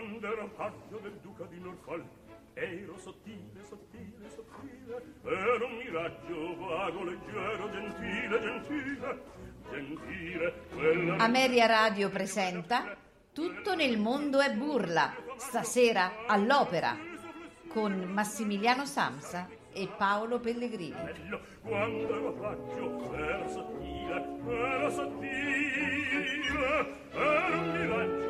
quando ero paggio del duca di Norfolk ero sottile, sottile, sottile ero un miraggio vago, leggero, gentile, gentile gentile quella Ameria Radio presenta Tutto nel mondo è burla, stasera all'opera, con Massimiliano Samsa e Paolo Pellegrini. quando ero paggio ero sottile ero sottile ero un miraggio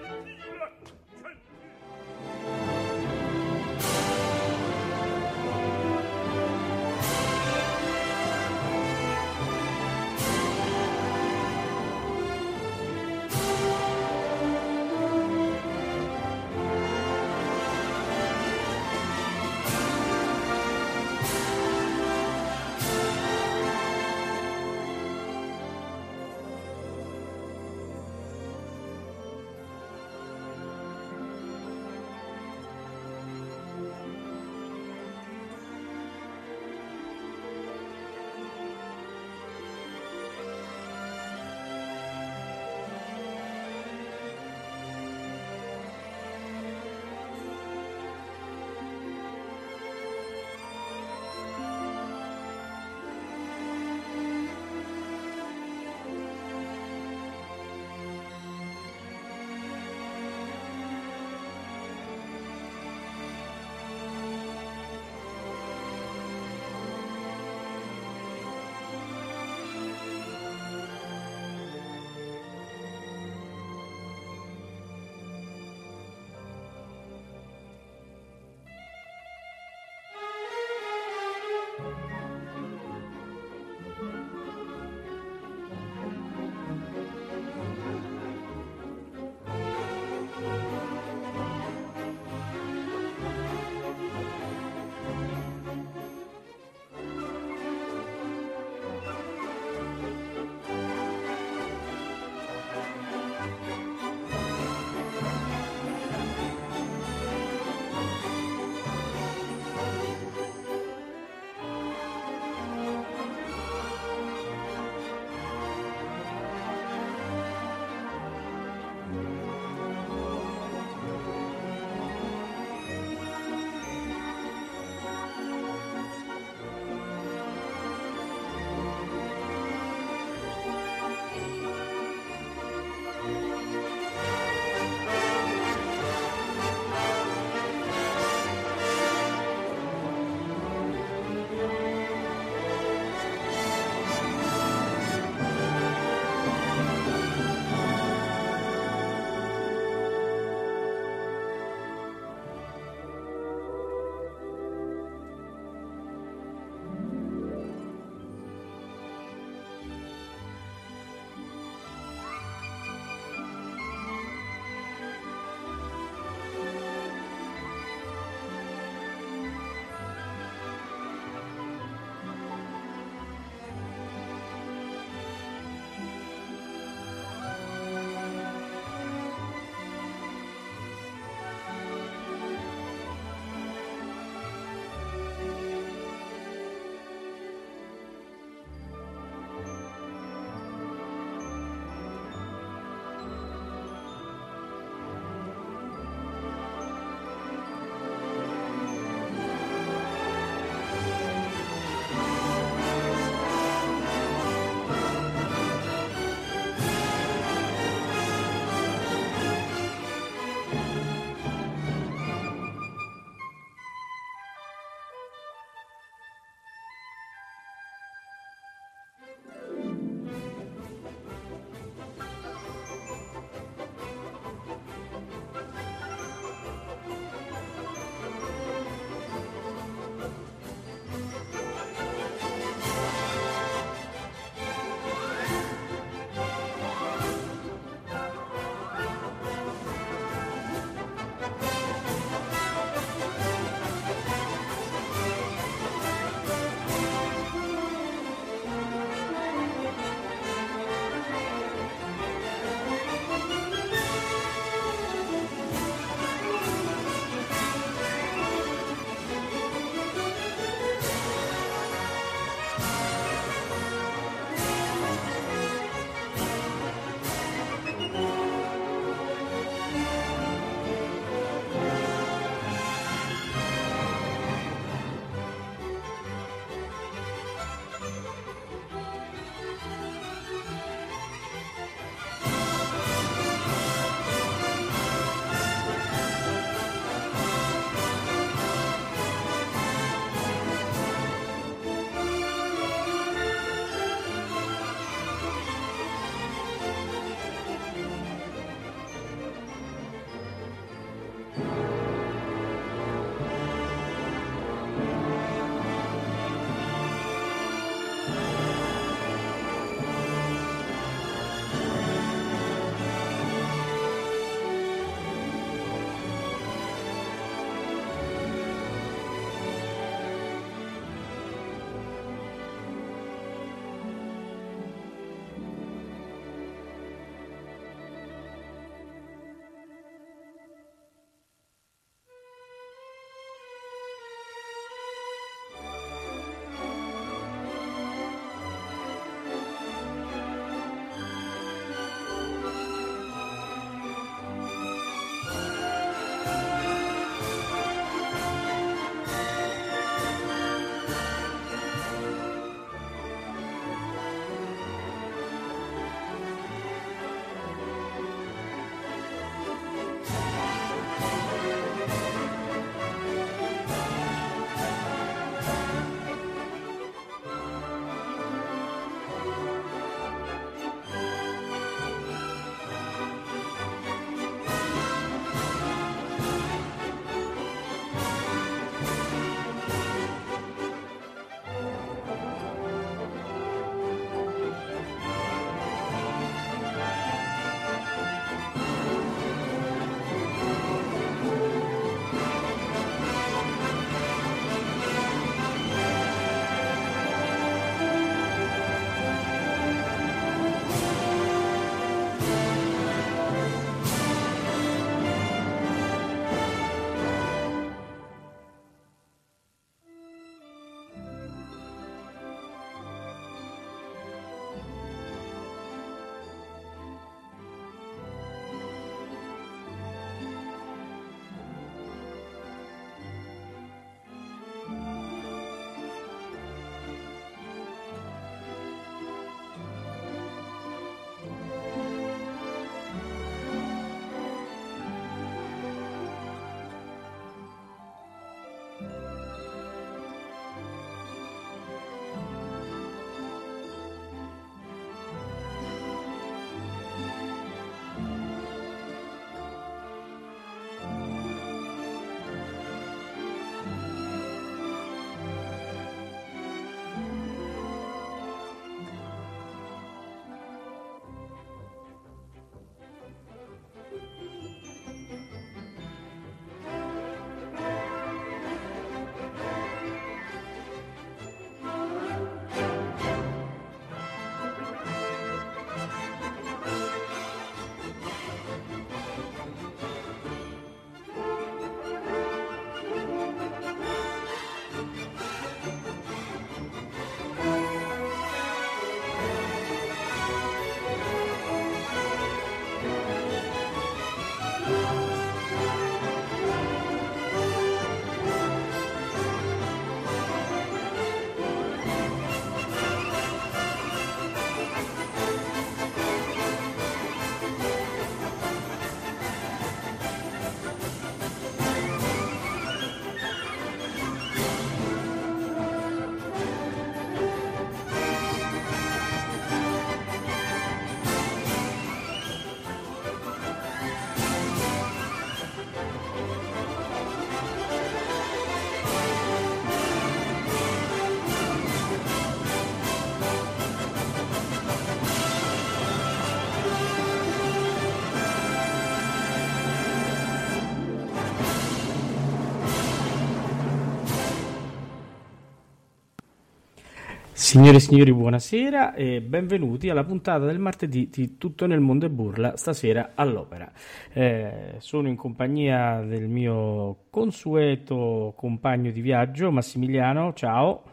Signore e signori, buonasera e benvenuti alla puntata del martedì di Tutto nel mondo e burla, stasera all'opera. Eh, sono in compagnia del mio consueto compagno di viaggio, Massimiliano, ciao.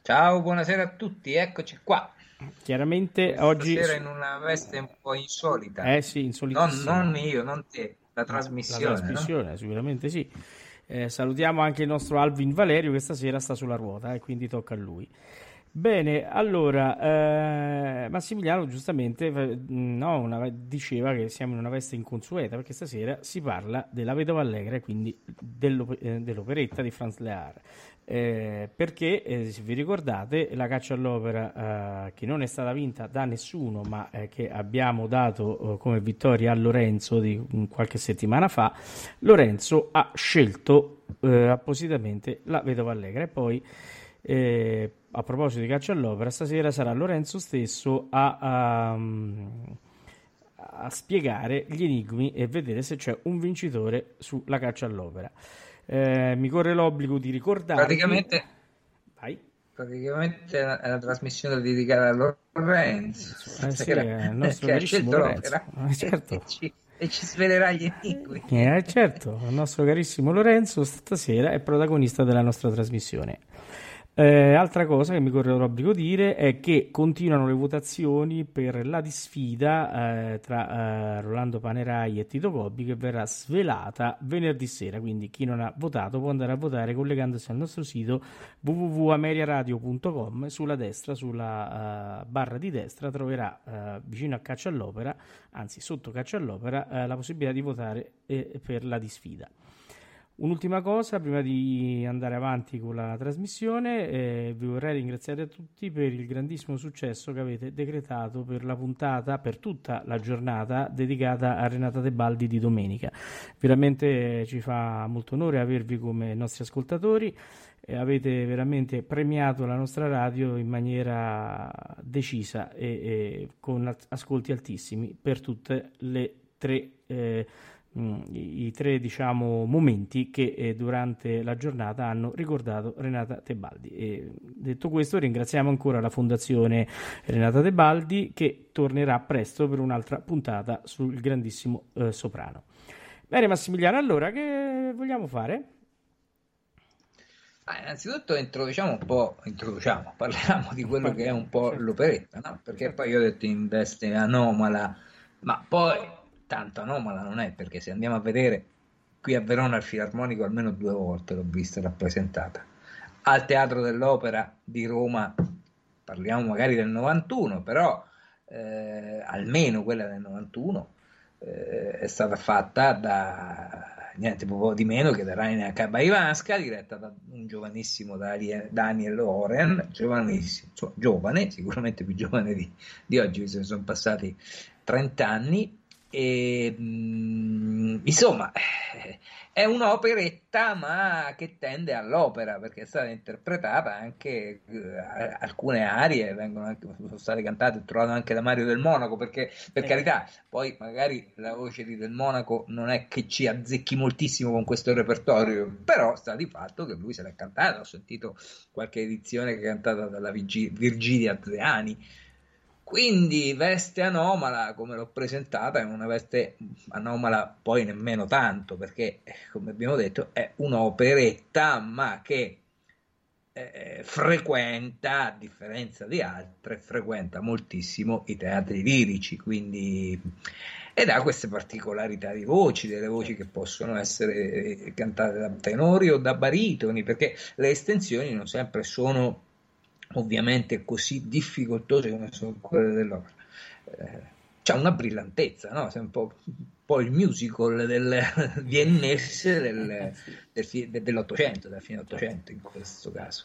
Ciao, buonasera a tutti, eccoci qua. Chiaramente oggi... Stasera in una veste un po' insolita. Eh sì, insolita. Non, non, io, non te, la trasmissione. La trasmissione, no? sicuramente sì. Eh, salutiamo anche il nostro Alvin Valerio che stasera sta sulla ruota e eh, quindi tocca a lui. Bene, allora, eh, Massimiliano giustamente no, una, diceva che siamo in una veste inconsueta perché stasera si parla della Vedova Allegra e quindi dell'op- eh, dell'operetta di Franz Lear. Eh, perché eh, se vi ricordate la caccia all'opera eh, che non è stata vinta da nessuno ma eh, che abbiamo dato eh, come vittoria a Lorenzo di qualche settimana fa Lorenzo ha scelto eh, appositamente la vedova allegra. E poi a proposito di caccia all'opera stasera sarà Lorenzo stesso a, a, a spiegare gli enigmi e vedere se c'è un vincitore sulla caccia all'opera eh, mi corre l'obbligo di ricordare. Praticamente, praticamente è una, è una trasmissione dedicata a Lorenzo. Eh sì, è il nostro carissimo Lorenzo. Eh, certo. e, ci, e ci svelerà gli enigmi. Eh, certo, il nostro carissimo Lorenzo stasera è protagonista della nostra trasmissione. Eh, altra cosa che mi corre l'obbligo dire è che continuano le votazioni per la disfida eh, tra eh, Rolando Panerai e Tito Gobbi che verrà svelata venerdì sera, quindi chi non ha votato può andare a votare collegandosi al nostro sito www.ameriaradio.com sulla destra, sulla uh, barra di destra troverà uh, vicino a Caccia all'Opera, anzi sotto Caccia all'Opera, uh, la possibilità di votare eh, per la disfida. Un'ultima cosa prima di andare avanti con la trasmissione, eh, vi vorrei ringraziare a tutti per il grandissimo successo che avete decretato per la puntata, per tutta la giornata dedicata a Renata Tebaldi di domenica. Veramente ci fa molto onore avervi come nostri ascoltatori. e avete veramente premiato la nostra radio in maniera decisa e, e con ascolti altissimi per tutte le tre eh, i, tre diciamo, momenti che eh, durante la giornata hanno ricordato Renata Tebaldi. E, detto questo, ringraziamo ancora la Fondazione Renata Tebaldi che tornerà presto per un'altra puntata sul grandissimo eh, soprano. Bene, Massimiliano, allora che vogliamo fare? Ah, innanzitutto introduciamo un po', introduciamo, parliamo di quello che è un po' certo. l'operetta, no? perché poi io ho detto in veste anomala, ma poi tanto anomala non è, perché se andiamo a vedere qui a Verona al Filarmonico almeno due volte l'ho vista rappresentata. Al Teatro dell'Opera di Roma, parliamo magari del 91, però eh, almeno quella del 91 eh, è stata fatta da niente poco di meno che da Raina Kabaivanska, diretta da un giovanissimo Daniel Oren, giovanissimo, cioè, giovane, sicuramente più giovane di, di oggi, se ne sono passati 30 anni, e, mh, insomma, eh, è un'operetta ma che tende all'opera perché è stata interpretata anche eh, alcune arie vengono anche, sono state cantate e trovate anche da Mario del Monaco perché per eh. carità poi magari la voce di Del Monaco non è che ci azzecchi moltissimo con questo repertorio però sta di fatto che lui se l'è cantata ho sentito qualche edizione che è cantata dalla Virginia Zeani quindi veste anomala, come l'ho presentata, è una veste anomala poi nemmeno tanto, perché come abbiamo detto è un'operetta, ma che eh, frequenta, a differenza di altre, frequenta moltissimo i teatri lirici, quindi ed ha queste particolarità di voci, delle voci che possono essere cantate da tenori o da baritoni, perché le estensioni non sempre sono ovviamente così difficoltose come sono quelle dell'opera. Eh, c'è una brillantezza, no? È un po', un po', il musical del viennese del, del, dell'Ottocento, della fine Ottocento in questo caso.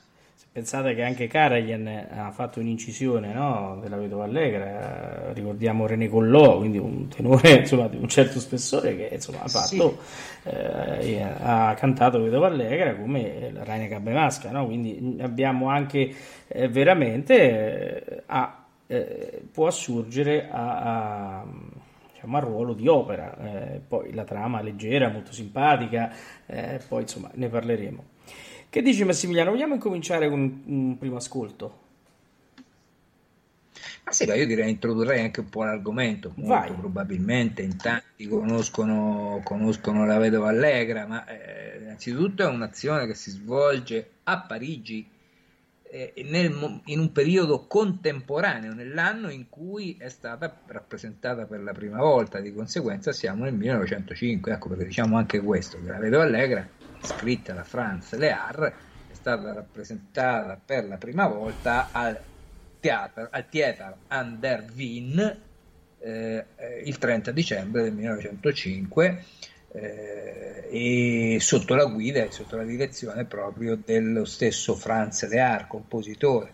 Pensate che anche Karajan ha fatto un'incisione no? della Vedova Allegra, ricordiamo René Collò, quindi un tenore insomma, di un certo spessore che insomma, ha, fatto, sì. eh, ha cantato Vedova Allegra come la Raina Cabbemasca, no? quindi abbiamo anche eh, veramente eh, a, eh, può assurgere a, a diciamo, al ruolo di opera. Eh, poi la trama leggera, molto simpatica, eh, poi insomma ne parleremo. Che dici Massimiliano? Vogliamo incominciare con un, primo ascolto? Ma sì, io direi introdurrei anche un po' l'argomento. Molto Vai. probabilmente in tanti conoscono, conoscono la vedova Allegra, ma eh, innanzitutto è un'azione che si svolge a Parigi eh, nel in un periodo contemporaneo, nell'anno in cui è stata rappresentata per la prima volta, di conseguenza siamo nel 1905. Ecco perché diciamo anche questo, che la vedova Allegra, scritta da Franz Lear, è stata rappresentata per la prima volta al Theater, al Theater an der Wien eh, il 30 dicembre del 1905 eh, e sotto la guida e sotto la direzione proprio dello stesso Franz Lear, compositore.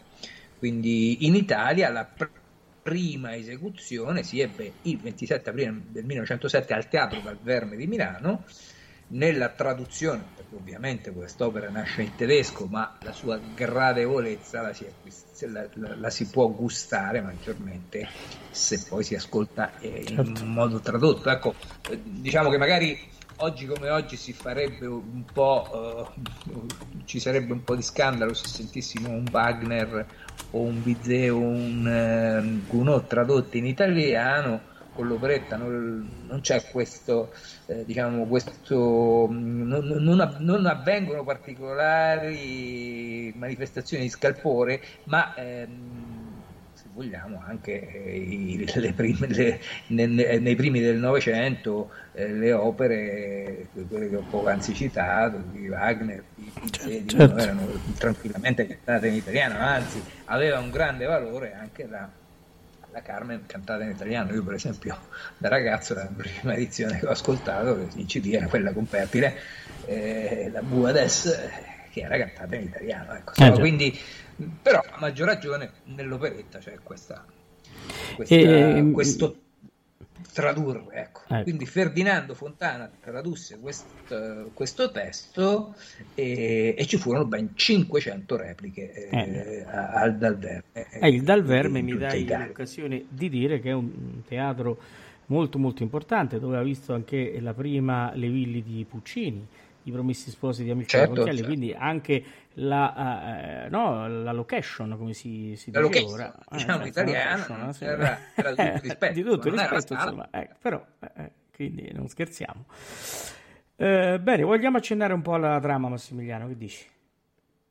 Quindi in Italia la pr- prima esecuzione si ebbe il 27 aprile del 1907 al Teatro Valverme di Milano nella traduzione, perché ovviamente quest'opera nasce in tedesco, ma la sua gradevolezza la si, acquist- la, la- la si può gustare maggiormente se poi si ascolta eh, in Certo. modo tradotto. Ecco, eh, diciamo che magari oggi come oggi si farebbe un po', eh, ci sarebbe un po' di scandalo se sentissimo un Wagner o un Bizet o un eh, Gounod tradotti in italiano con l'operetta non, non c'è questo, eh, diciamo, questo non, non, non avvengono particolari manifestazioni di scalpore, ma ehm, se vogliamo anche eh, i- le prime- le- ne- ne- nei primi del Novecento eh, le opere, quelle che ho poc'anzi citato, di Wagner, di Bizet, di Certo. Gounod, erano tranquillamente cantate in italiano, anzi aveva un grande valore anche la la Carmen cantata in italiano. Io, per esempio, da ragazzo, la prima edizione che ho ascoltato in CD era quella con Pertile, eh, la Buades, eh, che era cantata in italiano. Ecco. Già. quindi, però, a maggior ragione nell'operetta c'è questa, questa- E- questo tradurre. Ecco. Ecco. Quindi Ferdinando Fontana tradusse questo, questo testo e, e ci furono ben 500 repliche eh, Eh. a- al Dal Verme. Eh, il Dal Verme mi Italia. l'occasione di dire che è un teatro molto molto importante dove ha visto anche la prima Le Villi di Puccini, i promessi sposi di Amilcare Certo, certo. quindi anche la, eh, no, la location come si, si dice location, ora. Eh, diciamo senza italiana, sì. era- era di tutto rispetto, di tutto rispetto, insomma, eh, però eh, eh, quindi non scherziamo. Eh, bene, vogliamo accennare un po' alla trama Massimiliano, che dici?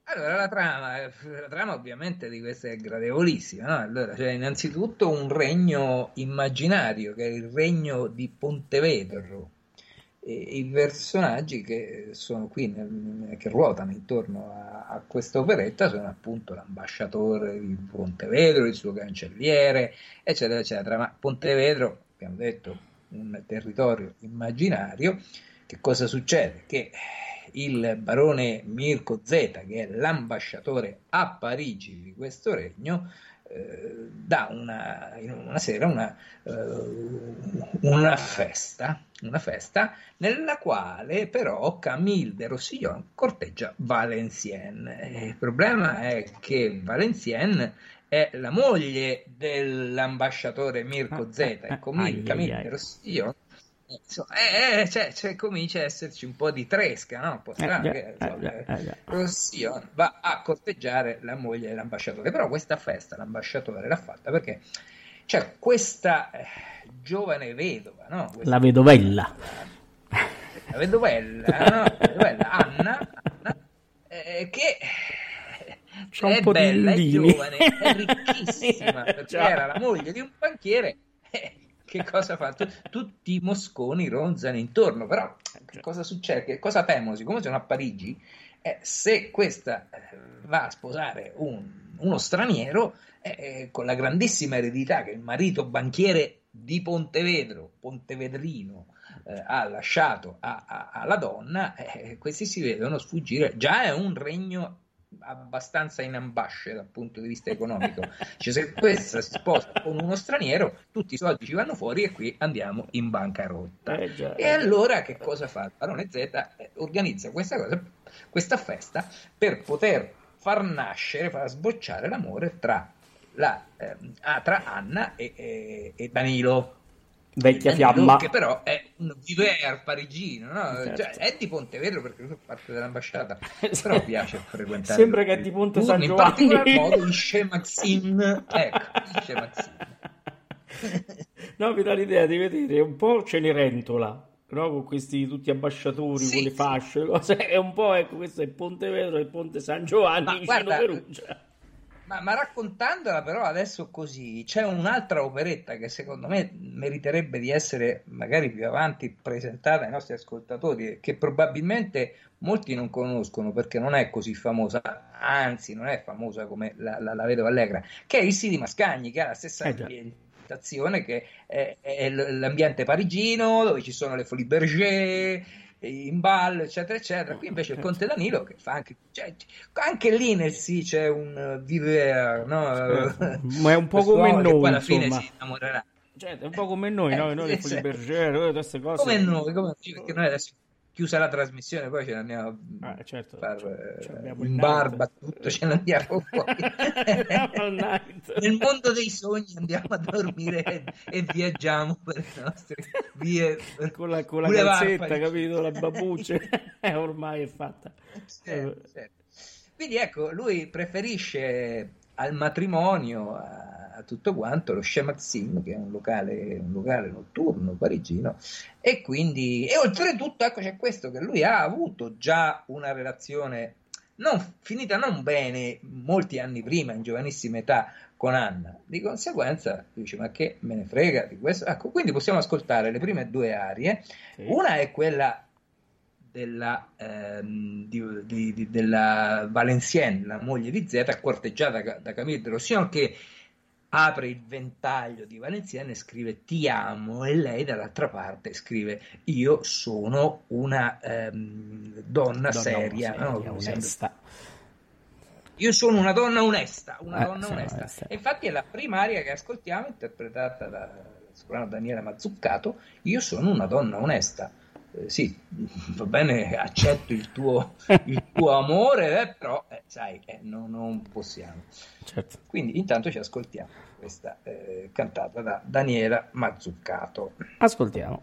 Allora, la trama, eh, la trama ovviamente di questa è gradevolissima, no? Allora, c'è innanzitutto un regno immaginario, che è il regno di Pontevedro, e i personaggi che sono qui, nel- che ruotano intorno a, a questa operetta, sono appunto l'ambasciatore di Pontevedro, il suo cancelliere, eccetera, eccetera. Ma Pontevedro, abbiamo detto, un territorio immaginario, che cosa succede? Che il barone Mirko Zeta, che è l'ambasciatore a Parigi di questo regno, eh, dà una, una sera una, eh, una festa, una festa nella quale però Camille de Rossillon corteggia Valenciennes. Il problema è che Valenciennes è la moglie dell'ambasciatore Mirko Ah, Zeta e Camille, ai, Camille de Rossillon eh, eh, cioè, cioè, comincia a esserci un po' di tresca, no? Un po' strano, Eh, eh, eh. Rossillon va a corteggiare la moglie dell'ambasciatore, però questa festa l'ambasciatore l'ha fatta perché c'è questa eh, giovane vedova, no? Questa- La vedovella. la vedovella, no? La vedovella Anna, Anna, eh, che C'ha un è po' di bella, è indini. giovane, è ricchissima, perché Già. era la moglie di un banchiere. Che cosa fa? Tu- tutti i mosconi ronzano intorno, però che cosa succede? Che cosa temono? Siccome sono a Parigi, eh, se questa eh, va a sposare un- uno straniero, eh, eh, con la grandissima eredità che il marito banchiere di Pontevedro, Pontevedrino, eh, ha lasciato a- a- alla donna, eh, questi si vedono sfuggire. Già è un regno abbastanza in ambasce dal punto di vista economico. Cioè, se questa si sposa con uno straniero, tutti i soldi ci vanno fuori e qui andiamo in bancarotta. Eh, già, E eh. allora che cosa fa? Il barone Z eh, organizza questa cosa, questa festa per poter far nascere, far sbocciare l'amore tra, la, ah, tra Anna e, e- e Danilo. Vecchia fiamma. Che però è un vivere parigino, no? certo. cioè, è di Pontevedra perché fa parte dell'ambasciata, però piace frequentare. Sembra che è di Ponte San Giovanni. In particolar modo Isce Maxim, ecco, Isce Maxim. no, mi dà l'idea di vedere un po' Cenerentola, no? con questi tutti ambasciatori, sì, con le fasce, cose. è un po' ecco, questo è Pontevedra e Ponte San Giovanni Ma vicino guarda, Perugia. Ma, ma, raccontandola però adesso così, c'è un'altra operetta che secondo me meriterebbe di essere magari più avanti presentata ai nostri ascoltatori, che probabilmente molti non conoscono perché non è così famosa, anzi non è famosa come la, la, la Vedova Allegra, che è il Sidi Mascagni, che ha la stessa eh ambientazione, che è, è l'ambiente parigino, dove ci sono le Folie Berger, in ballo, eccetera, eccetera. Qui invece il Conte Danilo che fa anche, cioè, anche lì nel sì c'è un viver, no? Ma è un po' come noi, poi alla fine si innamorerà. Cioè, è un po' come noi, eh, no? Noi sì, le Berger, queste cose. Come noi, come noi, perché noi adesso chiusa la trasmissione, poi ce ne andiamo ah, certo, a fare eh, in barba, tutto, ce ne andiamo fuori. Nel mondo dei sogni andiamo a dormire e, e viaggiamo per le nostre vie. Con la, con la calzetta, varpa, capito? La babucce, eh, ormai è fatta. Certo, certo. Quindi ecco, lui preferisce al matrimonio, a tutto quanto, lo Chemaxin, che è un locale, un locale notturno parigino, e quindi, e oltretutto, ecco c'è questo, che lui ha avuto già una relazione non, finita non bene molti anni prima, in giovanissima età, con Anna. Di conseguenza dice: Ma che me ne frega di questo? Ecco, quindi possiamo ascoltare le prime due arie. Sì. Una è quella della, ehm, di, di, di, della Valenciennes, la moglie di Zeta, corteggiata da Camille de Rossillon, che apre il ventaglio di Valenciennes e scrive ti amo e lei dall'altra parte scrive io sono una ehm, donna, donna, seria, seria no? onesta. Io sono una donna onesta, una eh, donna onesta. onesta. E infatti è la primaria che ascoltiamo, interpretata da Daniela Mazzuccato, io sono una donna onesta. Eh, sì, va bene, accetto il tuo, il tuo amore, eh, però eh, sai, eh, no, non possiamo. Certo. Quindi intanto ci ascoltiamo questa eh, cantata da Daniela Mazzuccato. Ascoltiamo.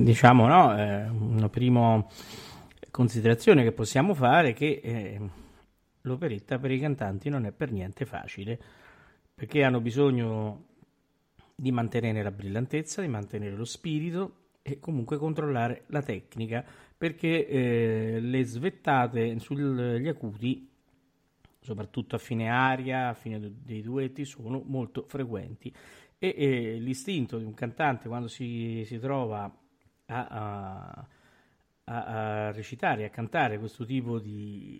Diciamo no, eh, una prima considerazione che possiamo fare è che eh, l'operetta per i cantanti non è per niente facile, perché hanno bisogno di mantenere la brillantezza, di mantenere lo spirito e comunque controllare la tecnica, perché eh, le svettate sugli acuti, soprattutto a fine aria, a fine dei duetti, sono molto frequenti e, e l'istinto di un cantante quando si, si trova a, a, a, recitare, a cantare questo tipo di,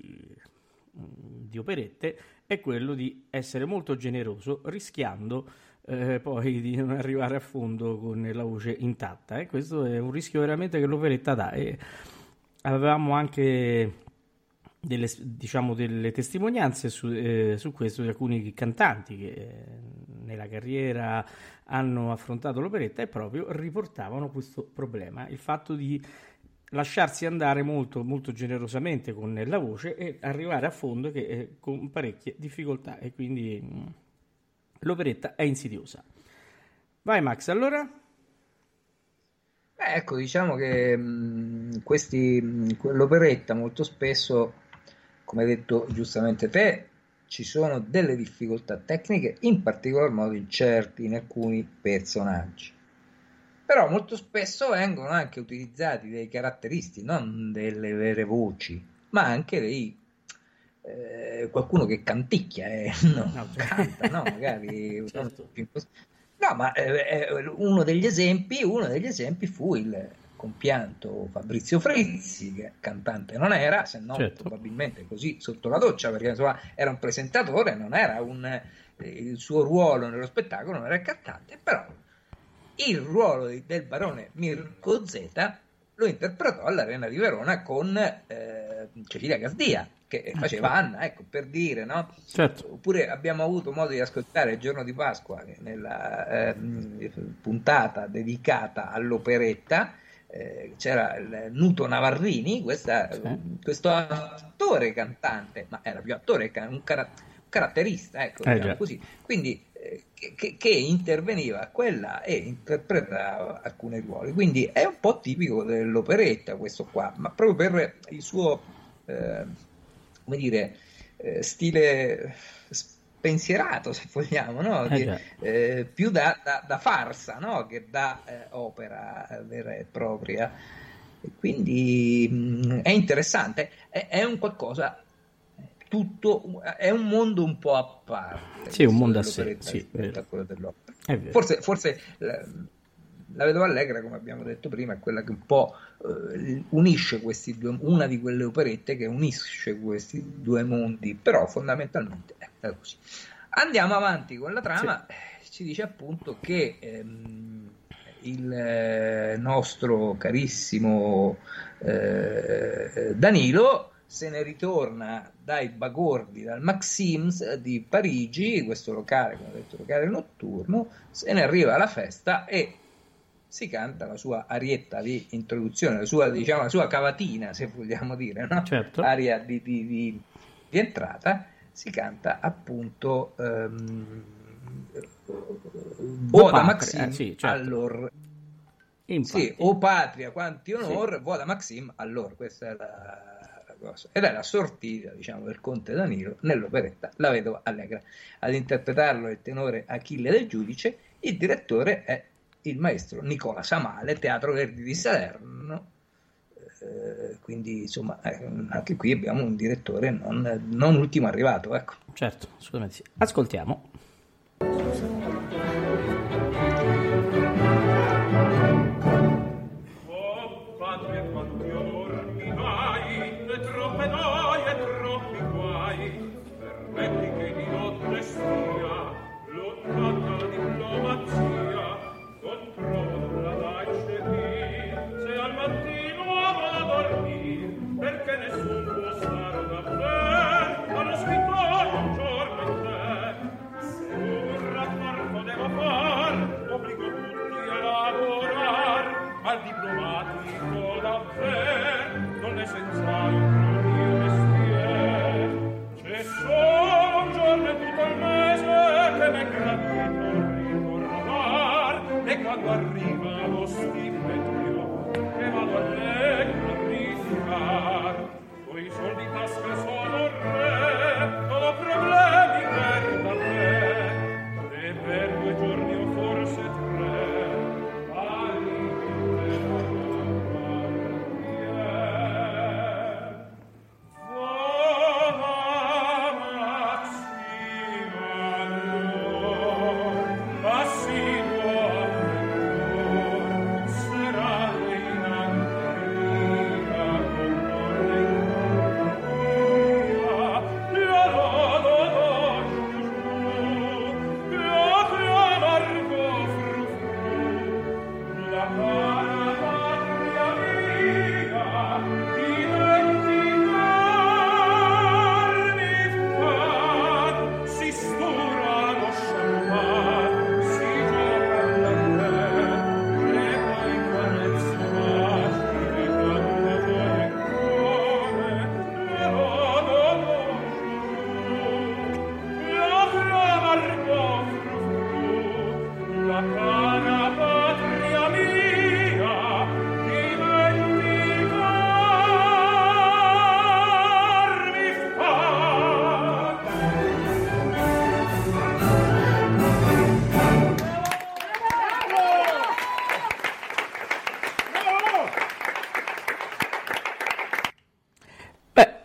di, operette è quello di essere molto generoso rischiando eh, poi di non arrivare a fondo con la voce intatta e questo è un rischio veramente che l'operetta dà. E avevamo anche delle, diciamo, delle testimonianze su, eh, su, questo di alcuni cantanti che eh, nella carriera hanno affrontato l'operetta e proprio riportavano questo problema, il fatto di lasciarsi andare molto, molto generosamente con la voce e arrivare a fondo che, eh, con parecchie difficoltà e quindi mm, l'operetta è insidiosa. Vai Max, allora? Beh, ecco, diciamo che mm, questi, mh, l'operetta molto spesso come hai detto giustamente te, ci sono delle difficoltà tecniche, in particolar modo incerti in alcuni personaggi. Però molto spesso vengono anche utilizzati dei caratteristi, non delle vere voci, ma anche dei eh, qualcuno che canticchia eh, no, no, canta, no, magari certo. No, ma eh, eh, uno degli esempi, uno degli esempi fu il compianto Fabrizio Frizzi, che cantante non era, se no certo. probabilmente così sotto la doccia, perché insomma era un presentatore, non era un, eh, il suo ruolo nello spettacolo, non era il cantante, però il ruolo del barone Mirko Z lo interpretò all'Arena di Verona con eh, Cecilia Gasdia, che ah, faceva certo. Anna, ecco, per dire, no? Certo. Oppure abbiamo avuto modo di ascoltare il giorno di Pasqua, nella eh, puntata dedicata all'operetta, eh, c'era il Nuto Navarrini, questa, sì. questo attore cantante, ma era più attore, un, car- caratterista, ecco, eh, diciamo così. Quindi eh, che, che, interveniva quella e interpretava alcuni ruoli. Quindi è un po' tipico dell'operetta questo qua, ma proprio per il suo, eh, come dire, eh, stile pensierato, se vogliamo, no? eh, che, eh, più da, da, da, farsa no? che da eh, opera vera e propria. E quindi mh, mm, è interessante, è, è, un qualcosa tutto, è un mondo un po' a parte. Sì, un mondo a sé, sì, a quello dell'opera. Forse, forse la, Vedova Allegra, come abbiamo detto prima, è quella che un po' eh, unisce questi due, una di quelle operette che unisce questi due mondi, però fondamentalmente è così. Andiamo avanti con la trama, sì. ci dice appunto che ehm, il eh, nostro carissimo eh, Danilo se ne ritorna dai bagordi, dal Maxims di Parigi, questo locale, come ho detto, locale notturno, se ne arriva alla festa e si canta la sua arietta di introduzione, la sua, diciamo, la sua cavatina, se vogliamo dire, no? Certo. aria di, di, di, di entrata, si canta appunto um, Voda Maxim eh, sì, certo. allor Infatti. sì, o patria quanti onor, sì. Voda Maxim allor, questa è la cosa. Ed è la sortita, diciamo, del conte Danilo nell'operetta La vedova allegra. Ad interpretarlo il tenore Achille del Giudice, il direttore è il maestro Nicola Samale, Teatro Verdi di Salerno. Eh, quindi, insomma, eh, anche qui abbiamo un direttore non, non ultimo arrivato, ecco. Certo, assolutamente sì. Ascoltiamo.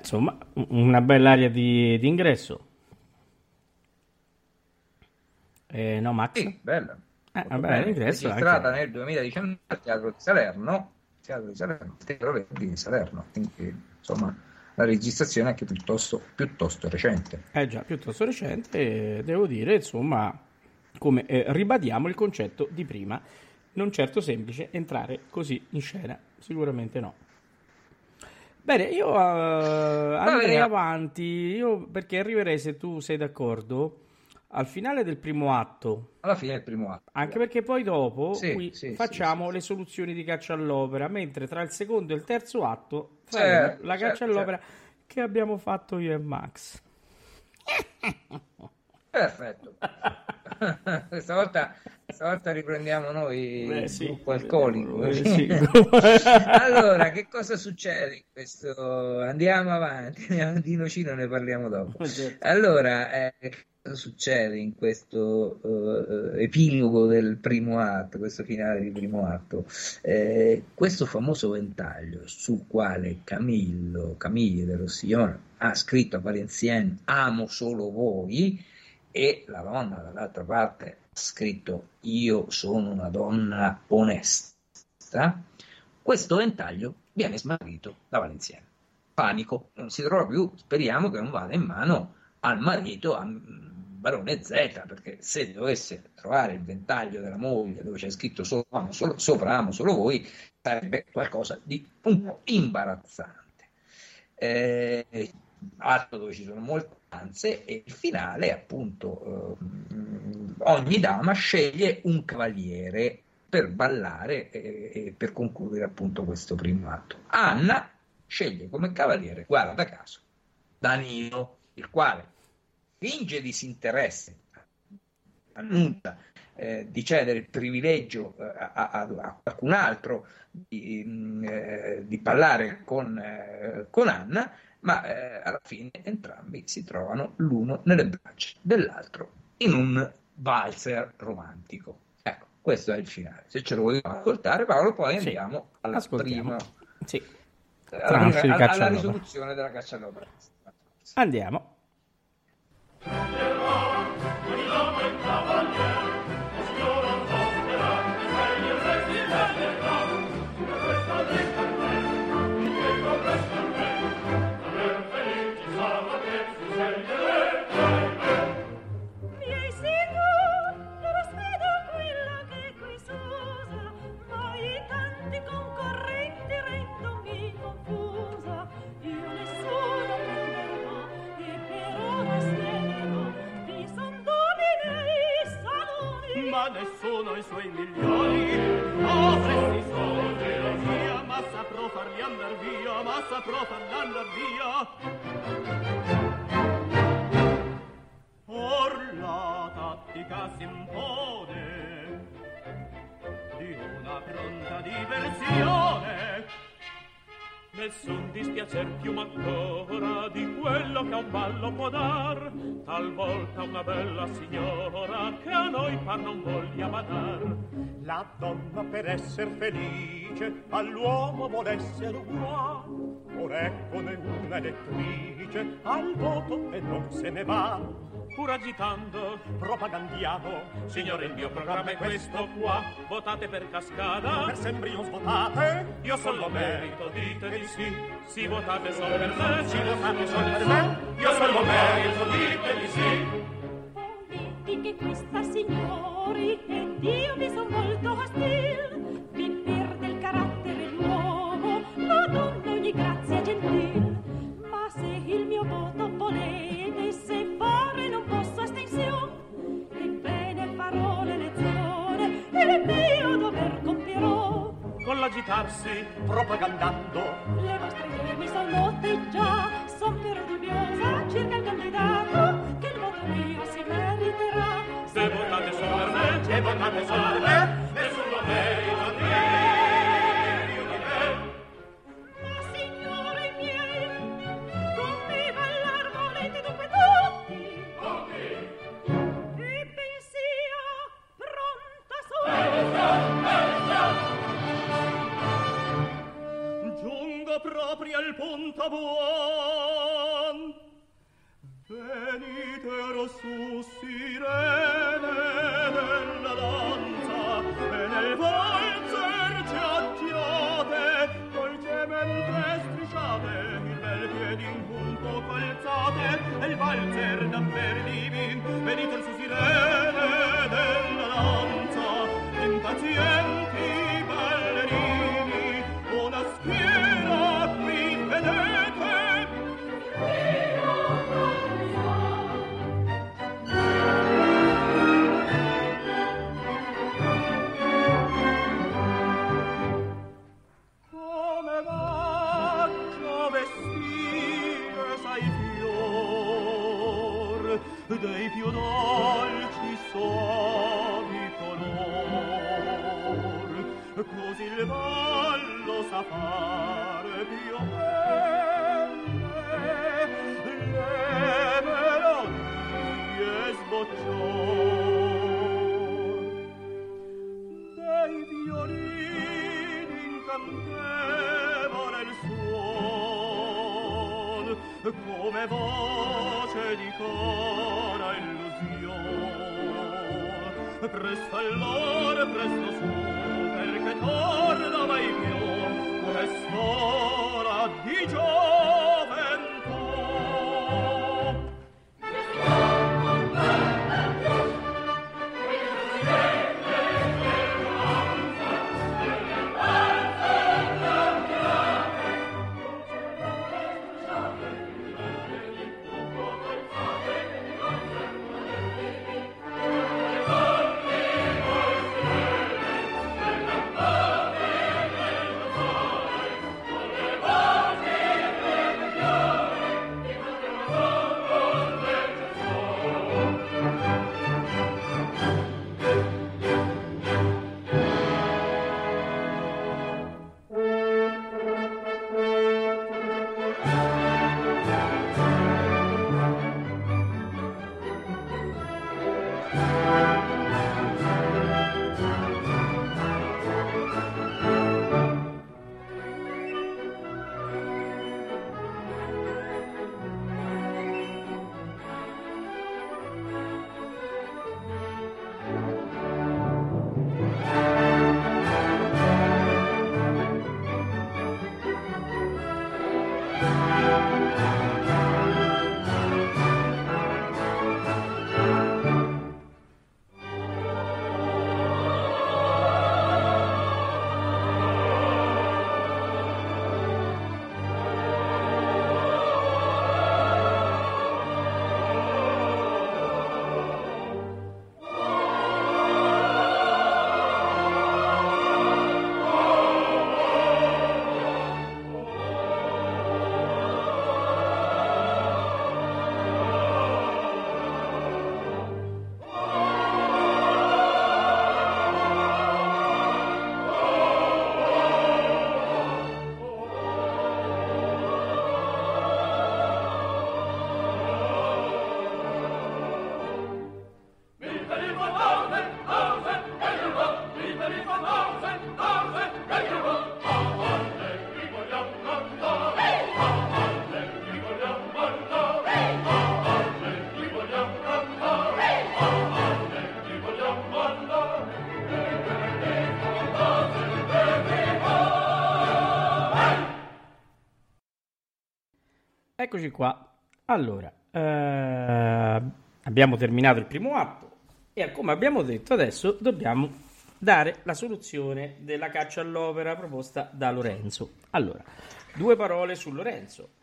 Insomma, una bella area di, di ingresso. Eh, no, Max? Sì, bella. Eh, una bella ingresso. Registrata anche... nel 2019 al Teatro di Salerno, Teatro di Salerno, Teatro di Salerno. Quindi, insomma, la registrazione è anche piuttosto, piuttosto recente. Eh già, piuttosto recente, devo dire, insomma, come eh, ribadiamo il concetto di prima, non certo semplice entrare così in scena, sicuramente no. Bene, io uh, andrei avanti, io, perché arriverei, se tu sei d'accordo, al finale del primo atto. Alla fine del primo atto. Anche perché poi dopo sì, sì, facciamo sì, le soluzioni di caccia all'opera, mentre tra il secondo e il terzo atto certo, la caccia certo, all'opera certo. che abbiamo fatto io e Max. Perfetto. questa, volta, questa volta riprendiamo noi Beh, il sì, gruppo alcolico. Eh, sì. allora, che cosa succede questo? Andiamo avanti, di nocino, ne parliamo dopo. Certo. Allora, eh, che cosa succede in questo uh, epilogo del primo atto, questo finale di primo atto? Eh, questo famoso ventaglio sul quale Camillo, Camille de Rossillon ha scritto a Valenciennes Amo solo voi, e la donna dall'altra parte ha scritto io sono una donna onesta, questo ventaglio viene smarrito da Valenziano. Panico, non si trova più, speriamo che non vada in mano al marito, a Barone Z, perché se dovesse trovare il ventaglio della moglie dove c'è scritto solo, solo, sopra amo solo voi, sarebbe qualcosa di un po' imbarazzante. eh, altro dove ci sono molte danze e il finale appunto eh, ogni dama sceglie un cavaliere per ballare e, e, per concludere appunto questo primo atto. Anna sceglie come cavaliere, guarda caso, Danilo, il quale finge disinteresse, annuncia eh, di cedere il privilegio eh, a, a, a, qualcun altro di, mm, eh, di parlare con, eh, con Anna, ma eh, alla fine entrambi si trovano l'uno nelle braccia dell'altro in un valzer romantico. Ecco, questo è il finale. Se ce lo vogliamo ascoltare, Paolo, poi sì. andiamo alla prima. Sì. Alla, prima, alla, risoluzione della caccia all'opera. Andiamo. i milioni. Oh, Avresti soldi la via ma saprò farli andar via ma saprò farli andar via. Or la tattica s'impone di una pronta diversione. Nessun dispiacer più m'ancora di quello che a un ballo può dar, talvolta una bella signora che a noi par non voglia badar. La donna per esser felice all'uomo vuol essere uguale, or eccone una elettrice al voto e non se ne va pur agitando, propagandiamo. Signore, il mio programma è questo qua. Votate per cascata. Per sempre io svotate. Io solo merito, dite di sì. Sì, votate solo per me. Sì, votate solo per me. Io solo merito, dite di sì. Volete che questa signori e Dio mi son molto hostil. Con l'agitarsi, propagandando, le vostre idee mi son note già, son però dubbiosa circa il candidato, che il voto mio si meriterà. Se votate solo per me, se votate solo per me, nessuno merita propria al punto buon. Venite rossù sirene della danza e nel valzer giacchiate col gemente strisciate il bel piedi in punto calzate e il valzer d'amper divin. Venite rossù sirene della danza impazienti. Sa fare le melodie sboccior dei come voce di presto allora presto su perché torna mai più un'ora di giorno Eccoci qua. Allora, eh, abbiamo terminato il primo atto e come abbiamo detto adesso dobbiamo dare la soluzione della caccia all'opera proposta da Lorenzo. Allora, due parole su Lorenzo.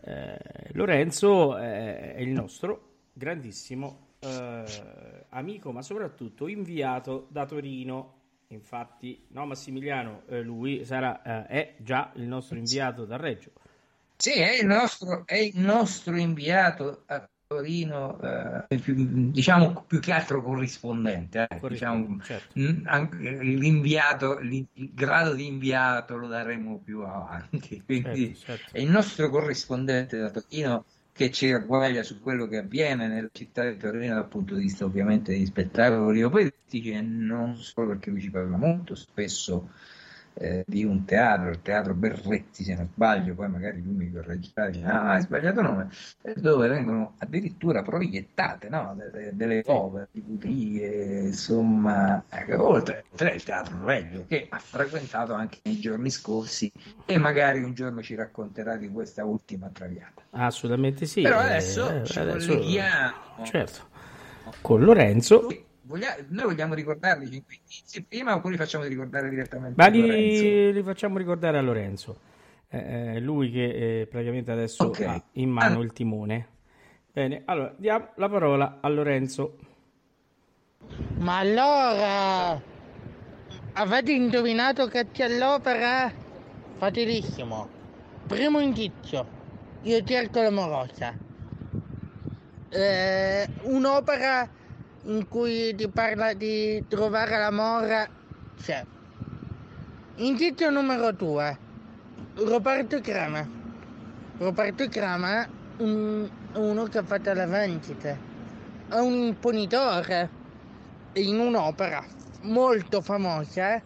Eh, Lorenzo è il nostro grandissimo eh, amico, ma soprattutto inviato da Torino. Infatti, no, Massimiliano, eh, lui sarà, eh, è già il nostro inviato da Reggio. Sì, è il nostro, è il nostro inviato a Torino, eh, più, diciamo più che altro corrispondente. Eh, diciamo, certo. l'inviato, il grado di inviato lo daremo più avanti. Quindi certo, certo. è il nostro corrispondente da Torino che ci ragguaglia su quello che avviene nella città di Torino dal punto di vista ovviamente di spettacoli operettici e non solo perché lui ci parla molto, spesso eh, di un teatro, il teatro Berretti se non sbaglio, poi magari lui mi correggerà, ah hai sbagliato nome, dove vengono addirittura proiettate no? delle, delle opere di Putrie, insomma, ecco, oltre, oltre il teatro Reggio che ha frequentato anche nei giorni scorsi e magari un giorno ci racconterà di questa ultima traviata. Assolutamente sì. Però adesso eh, ci adesso, colleghiamo. Certo. Con Lorenzo. Sì Voglia... noi vogliamo ricordarli cinque indizi prima oppure li facciamo ricordare direttamente Ma li, li, facciamo ricordare a Lorenzo. Eh, lui che eh, praticamente adesso okay. ha in mano il timone. Bene, allora diamo la parola a Lorenzo. Ma allora avete indovinato che c'è all'opera? Facilissimo. Primo indizio, io cerco l'amorosa. Eh, un'opera in cui ti parla di trovare l'amore c'è. Indizio numero 2. Roberto Crema. Roberto Crema un, uno che ha fatto le vendite. È un imponitore. In un'opera molto famosa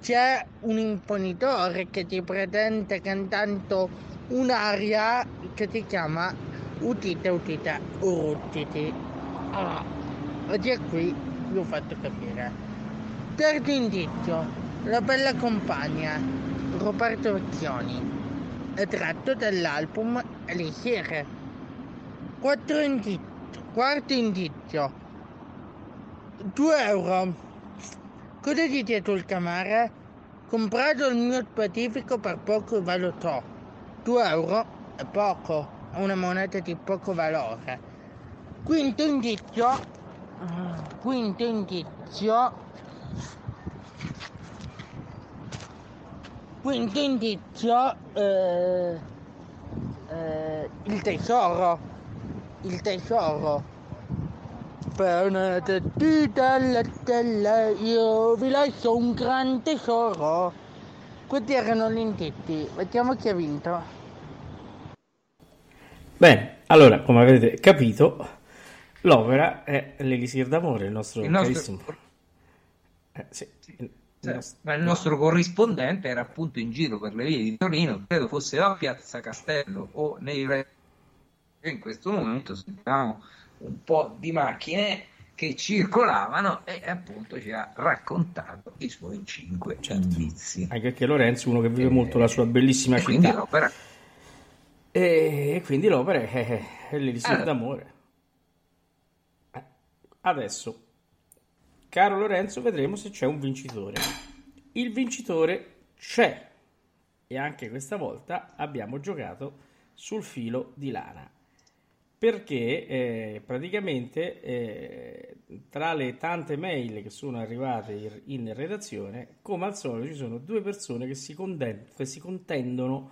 c'è un imponitore che ti pretende cantando un'aria che si chiama Utite Utite Uruttiti. Allora, Oggi è qui vi ho fatto capire. Terzo indizio, La bella compagna, Roberto Vecchioni, è tratto dall'album Elisire. Quattro indizio, quarto indizio, 2 euro. Cosa dite sul camera? Comprato il mio specifico per poco valutò. 2 euro è poco, è una moneta di poco valore. Quinto indizio, quinto indizio quinto indizio eh, eh, il tesoro? Il tesoro? Benedettita stella io vi lascio un gran tesoro. Questi erano gli indizi vediamo chi ha vinto. Bene allora come avete capito L'opera è l'Elisir d'amore, il nostro, il nostro... Eh, sì. Il nostro... Ma il nostro corrispondente era appunto in giro per le vie di Torino, credo fosse a Piazza Castello o nei re. In questo momento sentiamo un po' di macchine che circolavano e appunto ci ha raccontato i suoi cinque certo. indizi. Anche perché Lorenzo è uno che vive e... molto la sua bellissima città. L'opera E quindi l'opera è, è l'elisir Allora. d'amore. Adesso, caro Lorenzo, vedremo se c'è un vincitore. Il vincitore c'è e anche questa volta abbiamo giocato sul filo di lana perché eh, praticamente eh, tra le tante mail che sono arrivate in redazione, come al solito ci sono due persone che si, conden- che si contendono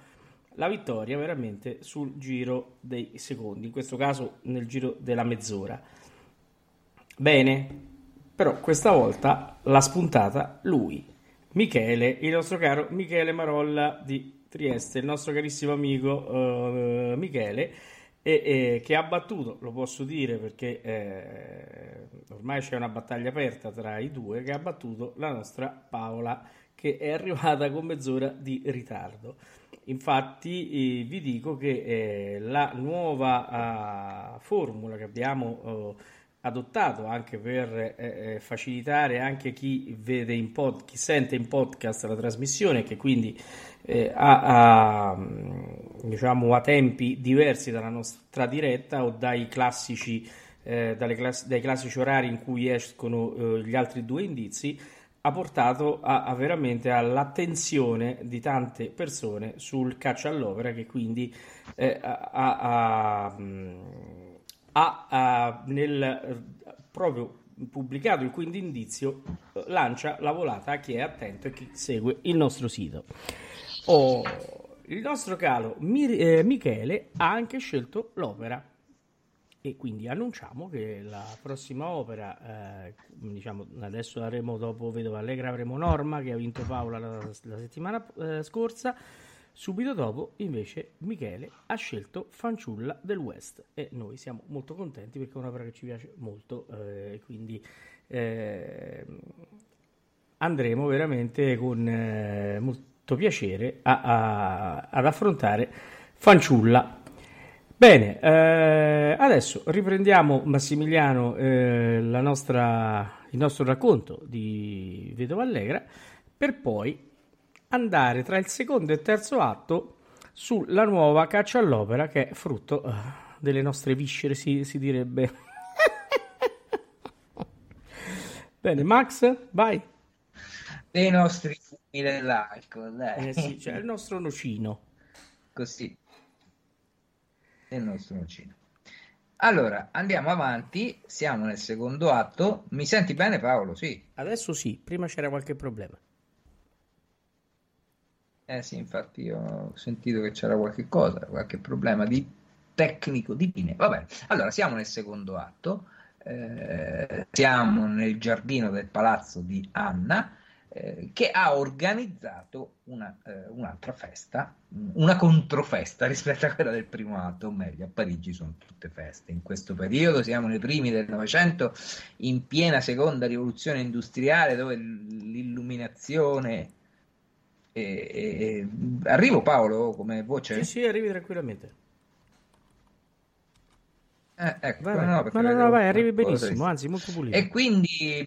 la vittoria veramente sul giro dei secondi, in questo caso nel giro della mezz'ora. Bene, però questa volta l'ha spuntata lui, Michele, il nostro caro Michele Marolla di Trieste, il nostro carissimo amico eh, Michele, e, e che ha battuto, lo posso dire perché eh, ormai c'è una battaglia aperta tra i due, che ha battuto la nostra Paola che è arrivata con mezz'ora di ritardo. Infatti eh, vi dico che eh, la nuova ah, formula che abbiamo eh, adottato anche per eh, eh, facilitare anche chi vede in pod, chi sente in podcast la trasmissione, che quindi eh, ha, ha, mh, diciamo, a tempi diversi dalla nostra diretta o dai classici, eh, class- dai classici orari in cui escono eh, gli altri due indizi, ha portato a, a veramente all'attenzione di tante persone sul caccia all'opera che quindi eh, ha, ha- ha, ha nel eh, proprio pubblicato il quinto indizio eh, lancia la volata a chi è attento e chi segue il nostro sito. Oh, il nostro caro Mi- eh, Michele ha anche scelto l'opera e quindi annunciamo che la prossima opera, eh, diciamo adesso avremo dopo Vedova Allegra, avremo Norma che ha vinto Paola la, la settimana eh, scorsa. Subito dopo, invece, Michele ha scelto Fanciulla del West e noi siamo molto contenti perché è un'opera che ci piace molto eh, quindi eh, andremo veramente con eh, molto piacere a- a- ad affrontare Fanciulla. Bene, eh, adesso riprendiamo Massimiliano eh, nostra- il nostro racconto di Vedova Allegra per poi andare tra il secondo e il terzo atto sulla nuova caccia all'opera che è frutto eh, delle nostre viscere, si, si direbbe. Bene, Max, vai. Dei nostri fumi dell'alcol, dai. Eh sì, c'è il nostro nocino. Così. Del nostro nocino. Allora, andiamo avanti, siamo nel secondo atto. Mi senti bene Paolo? Sì. Adesso sì, prima c'era qualche problema. Eh sì, infatti ho sentito che c'era qualche cosa, qualche problema di tecnico di linea. Vabbè, allora siamo nel secondo atto, eh, siamo nel giardino del palazzo di Anna, eh, che ha organizzato una, eh, un'altra festa, una controfesta rispetto a quella del primo atto, o meglio, a Parigi sono tutte feste. In questo periodo siamo nei primi del Novecento, in piena seconda rivoluzione industriale, dove l'illuminazione e- e- arrivo Paolo come voce? Sì, sì, arrivi tranquillamente. Eh, ecco, Vai, no, no, No, no, vai, arrivi benissimo, anzi, molto pulito. E quindi,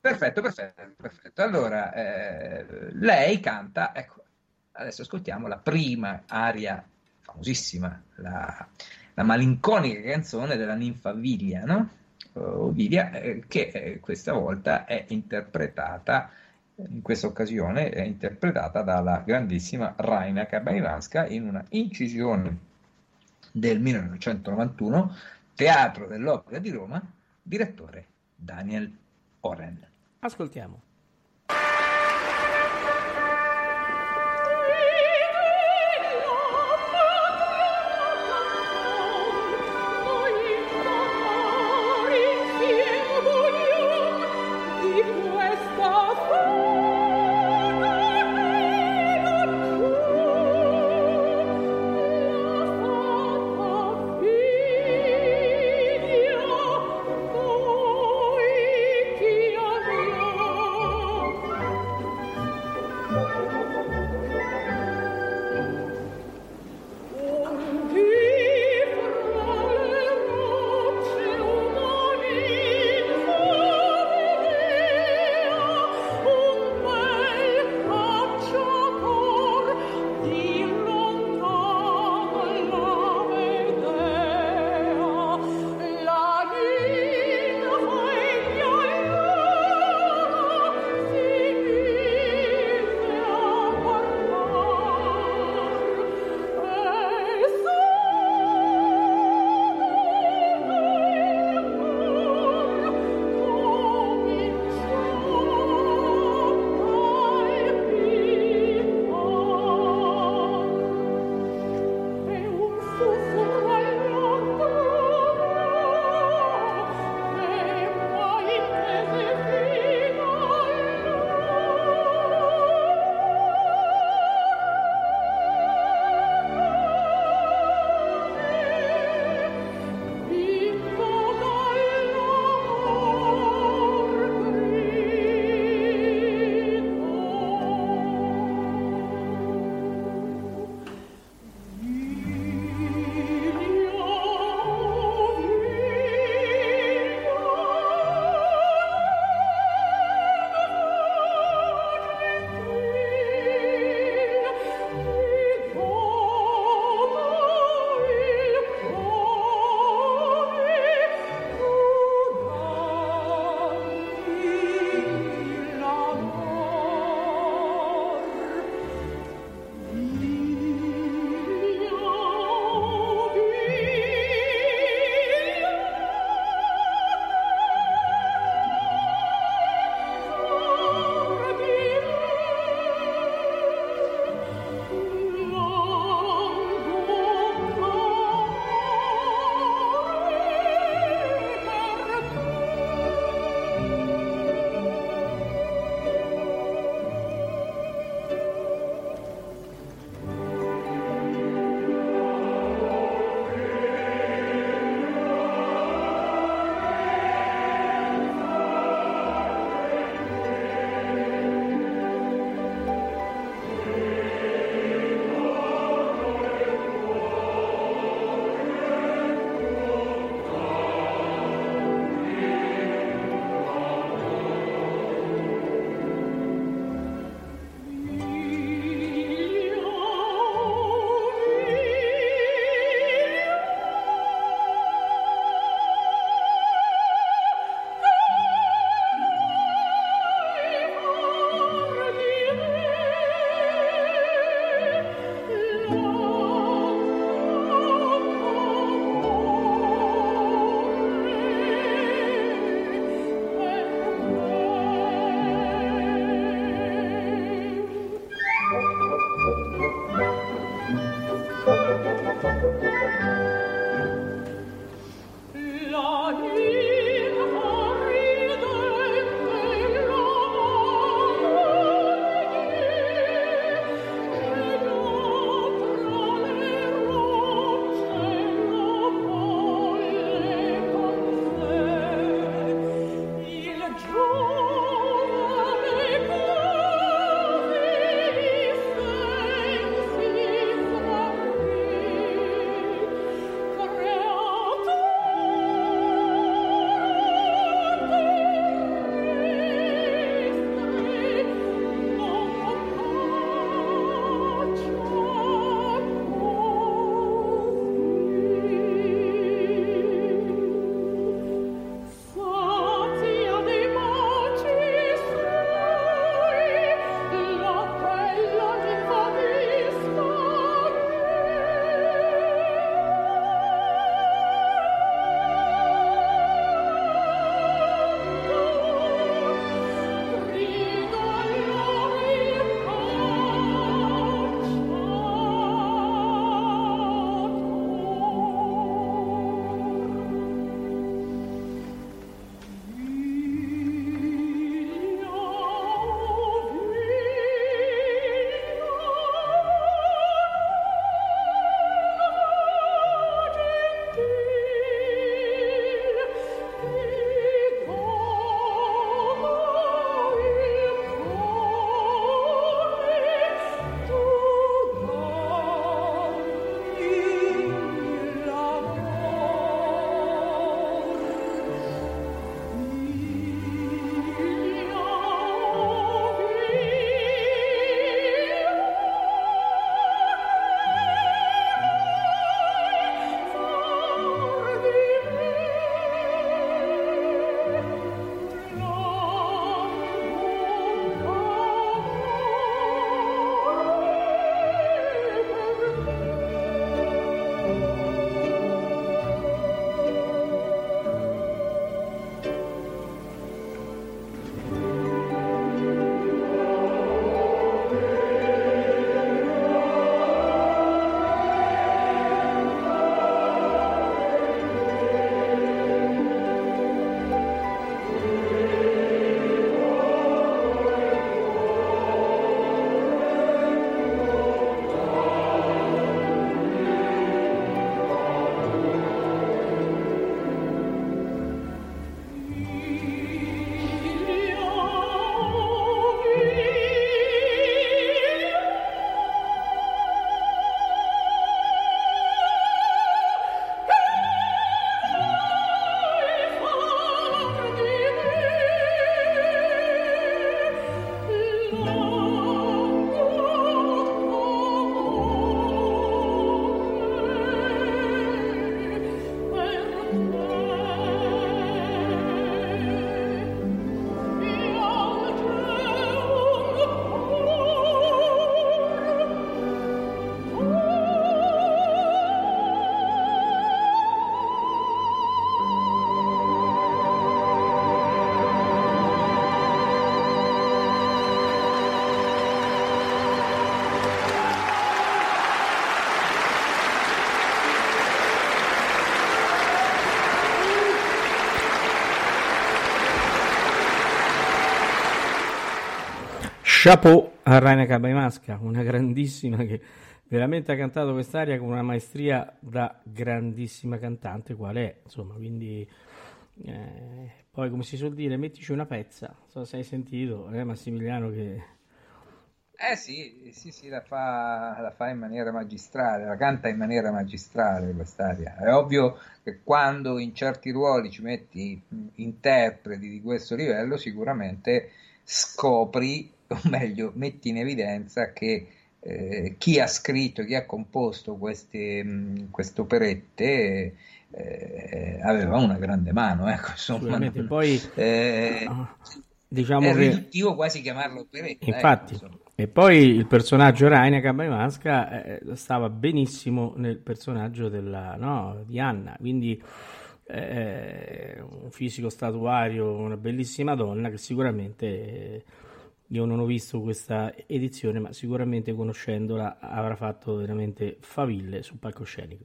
perfetto, perfetto, perfetto. Allora, eh, lei canta, ecco, adesso ascoltiamo la prima aria famosissima, la, la malinconica canzone della ninfa Vilia, no? O Vilia, eh, che eh, questa volta è interpretata, in questa occasione, è interpretata dalla grandissima Raina Kabairanska in una incisione del 1991, Teatro dell'Opera di Roma, direttore Daniel Oren. Ascoltiamo. Chapeau a Raina Cabaimasca, una grandissima che veramente ha cantato quest'aria con una maestria da grandissima cantante, qual è, insomma, quindi eh, poi come si suol dire, mettici una pezza, non so se hai sentito, eh, Massimiliano che... Eh sì, sì, sì, la fa, la fa in maniera magistrale, la canta in maniera magistrale quest'aria. È ovvio che quando in certi ruoli ci metti interpreti di questo livello, sicuramente scopri, o meglio, metti in evidenza che eh, chi ha scritto, chi ha composto queste, queste operette eh, aveva una grande mano. Ecco, insomma, non, poi eh, ah, diciamo è riduttivo che... quasi chiamarlo operetta. Ecco, Infatti, ecco, e poi il personaggio Raina Cabaimasca eh, stava benissimo nel personaggio della, no, di Anna, quindi eh, un fisico statuario, una bellissima donna che sicuramente eh, io non ho visto questa edizione, ma sicuramente conoscendola avrà fatto veramente faville sul palcoscenico.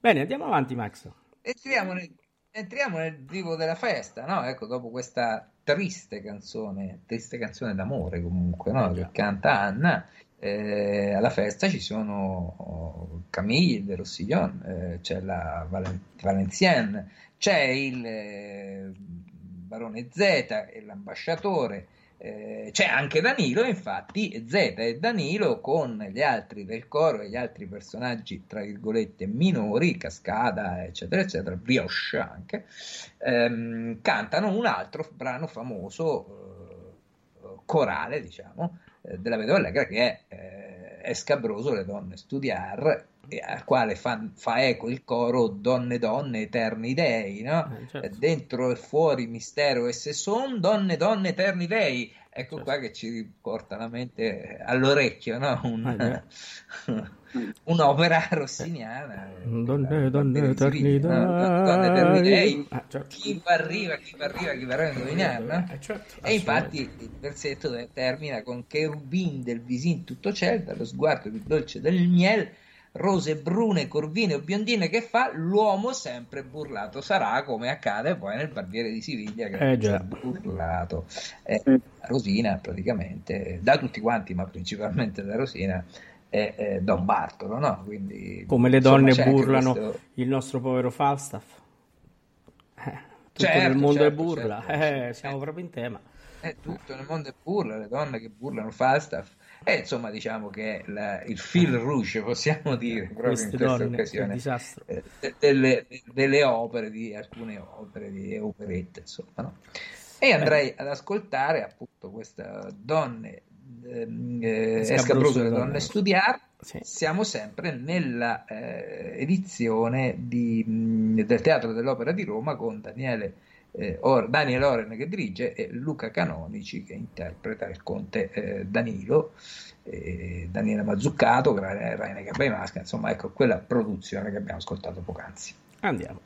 Bene, andiamo avanti, Max. Entriamo nel, entriamo nel vivo della festa, no? Ecco, dopo questa triste canzone, triste canzone d'amore comunque, no? Che canta Anna. Eh, alla festa ci sono Camille de Rossillon, eh, c'è la Valen- Valenciennes, c'è il eh, barone Z e l'ambasciatore, eh, c'è anche Danilo, infatti Zeta e Danilo con gli altri del coro e gli altri personaggi, tra virgolette, minori, Cascada, eccetera, eccetera, Brioche anche, ehm, cantano un altro brano famoso, eh, corale, diciamo, eh, della Vedova Allegra che è eh, È scabroso le donne studiar al quale fa, fa, eco il coro Donne Donne Eterni Dei, no? Eh, certo. Dentro e fuori mistero e se son donne donne eterni dei. Ecco certo. qua che ci porta la mente all'orecchio, no? Un, eh, un'opera rossiniana. Donne, donne, eterni dei. No? Donne eterni dei. Ah, certo. Chi va arriva, chi va arriva, chi verrà a indovinare, no? Eh, certo, e infatti il versetto termina con cherubin del visin tutto ciel, dallo sguardo più dolce del miel rose brune, corvine o biondine che fa, l'uomo sempre burlato sarà, come accade poi nel Barbiere di Siviglia che eh, già. burlato. Eh, Rosina praticamente, da tutti quanti, ma principalmente da Rosina, è, è Don Bartolo, no? Quindi, come le donne insomma, burlano questo... il nostro povero Falstaff. Eh, tutto certo, nel mondo certo, è burla, certo, eh, siamo proprio in tema. È tutto nel mondo è burla, le donne che burlano Falstaff e insomma, diciamo che la, il fil rouge, possiamo dire, proprio Queste in questa donne, occasione, eh, delle, delle, opere, di alcune opere, di operette, insomma. No? E andrei ad ascoltare appunto questa donne, ehm, eh, Escabroso delle donne studiare. Sì. Siamo sempre nella eh, edizione di, del Teatro dell'Opera di Roma con Daniele eh, Or, Daniel Oren che dirige e Luca Canonici che interpreta il conte eh, Danilo, eh, Daniele Mazzuccato, Raina Gabaimasca, insomma ecco quella produzione che abbiamo ascoltato poc'anzi. Andiamo.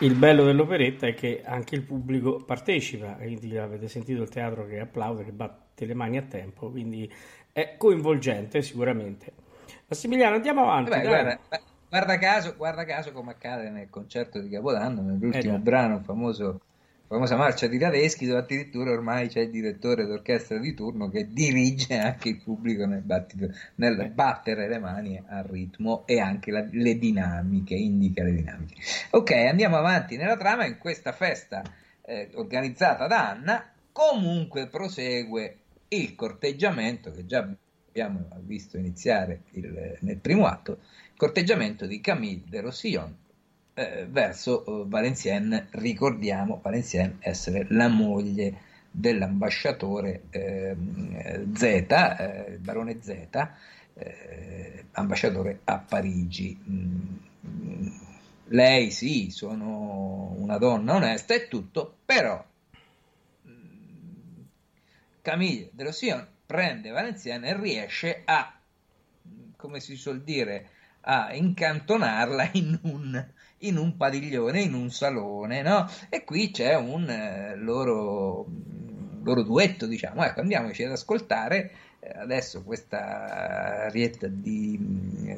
Il bello dell'operetta è che anche il pubblico partecipa, quindi avete sentito il teatro che applaude, che batte le mani a tempo, quindi è coinvolgente sicuramente. Massimiliano, andiamo avanti. Vabbè, guarda, guarda, caso, guarda caso come accade nel concerto di Capodanno, nell'ultimo eh, brano famoso famosa marcia di Radeschi dove addirittura ormai c'è il direttore d'orchestra di turno che dirige anche il pubblico nel, battito, nel battere le mani al ritmo e anche la, le dinamiche, indica le dinamiche. Ok, andiamo avanti nella trama, in questa festa eh, organizzata da Anna comunque prosegue il corteggiamento che già abbiamo visto iniziare il, nel primo atto, il corteggiamento di Camille de Rossillon eh, verso eh, Valenciennes, ricordiamo Valenciennes essere la moglie dell'ambasciatore ehm, Z, eh, il barone Z, eh, ambasciatore a Parigi. Mm, lei sì, sono una donna onesta e tutto, però mm, Camille de Roussillon prende Valenciennes e riesce a, come si suol dire, a incantonarla in un in un padiglione, in un salone, no? E qui c'è un eh, loro, loro, duetto, diciamo. Ecco, andiamoci ad ascoltare eh, adesso questa arietta di,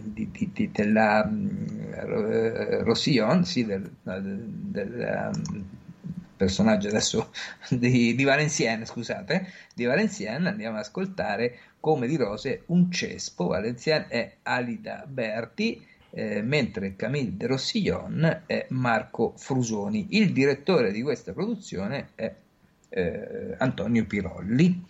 di, di, della uh, Rossillon, sì, del, del um, personaggio adesso di, di Valenciennes, scusate, di Valenciennes, andiamo ad ascoltare come di rose un cespo, Valenciennes è Alida Berti, eh, mentre Camille de Rossillon è Marco Frusoni. Il direttore di questa produzione è eh, Antonio Pirolli.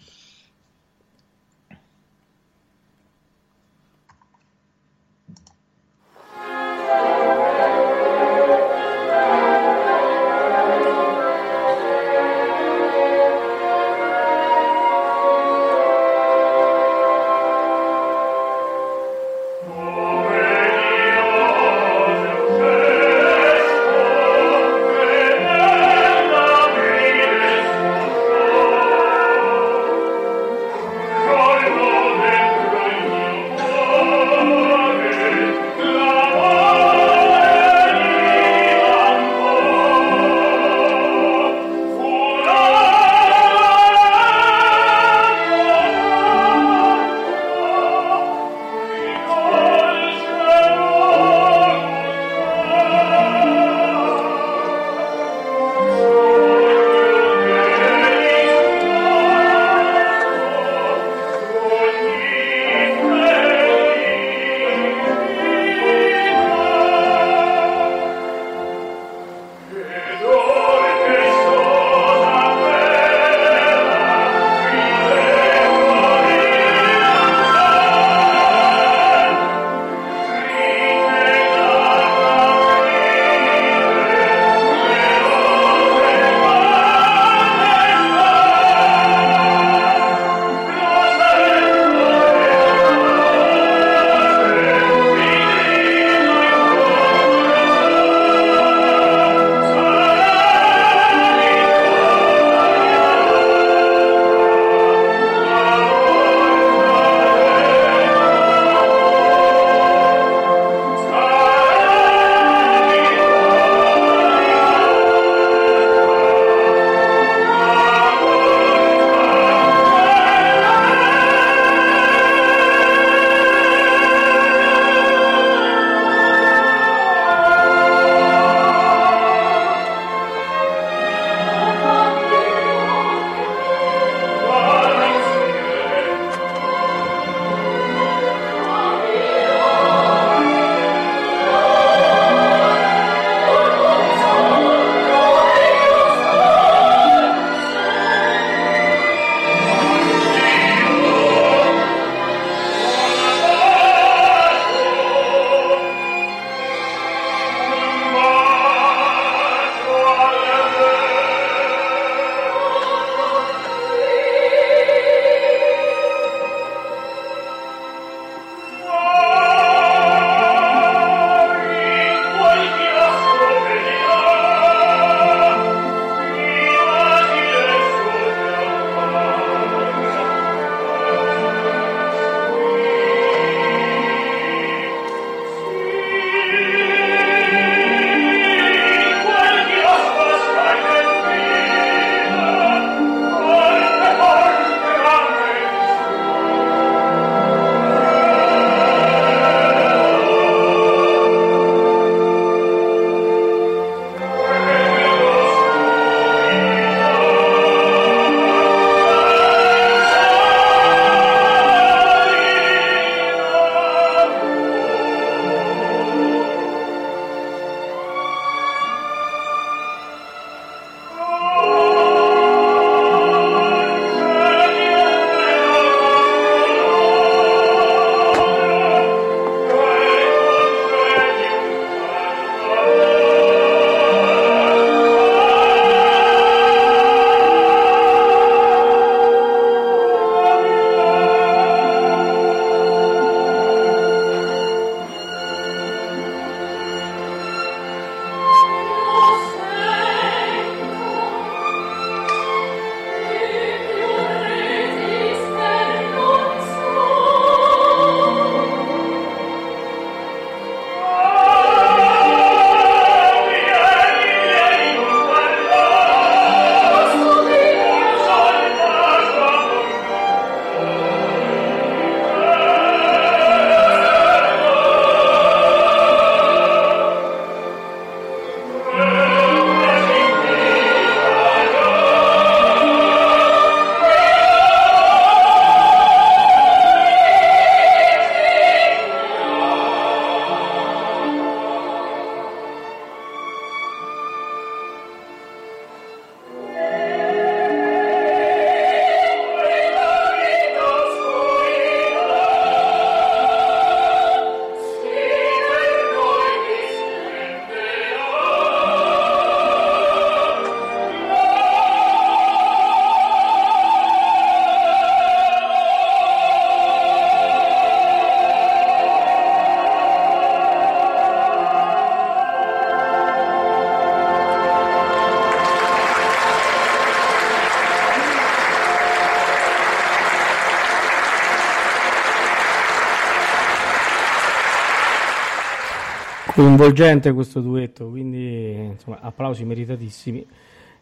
Coinvolgente questo duetto, quindi insomma, applausi meritatissimi.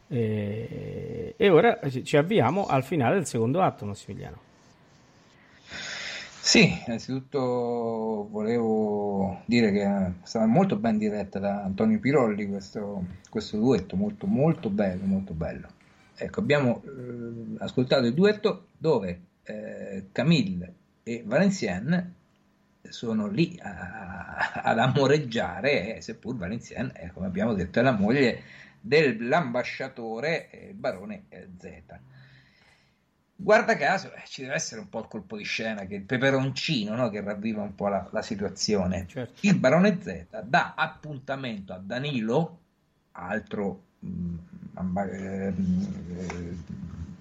E, e ora ci avviamo al finale del secondo atto, Massimiliano. Sì, innanzitutto volevo dire che è stata molto ben diretta da Antonio Pirolli questo, questo duetto, molto molto bello, molto bello. Ecco, abbiamo eh, ascoltato il duetto dove eh, Camille e Valenciennes sono lì a, ad amoreggiare, eh, seppur Valenciennes, eh, come abbiamo detto, è la moglie dell'ambasciatore eh, barone eh, Z. Guarda caso, eh, ci deve essere un po' il colpo di scena, che il peperoncino no, che ravviva un po' la, la situazione. Certo. Il barone Z dà appuntamento a Danilo, altro mm,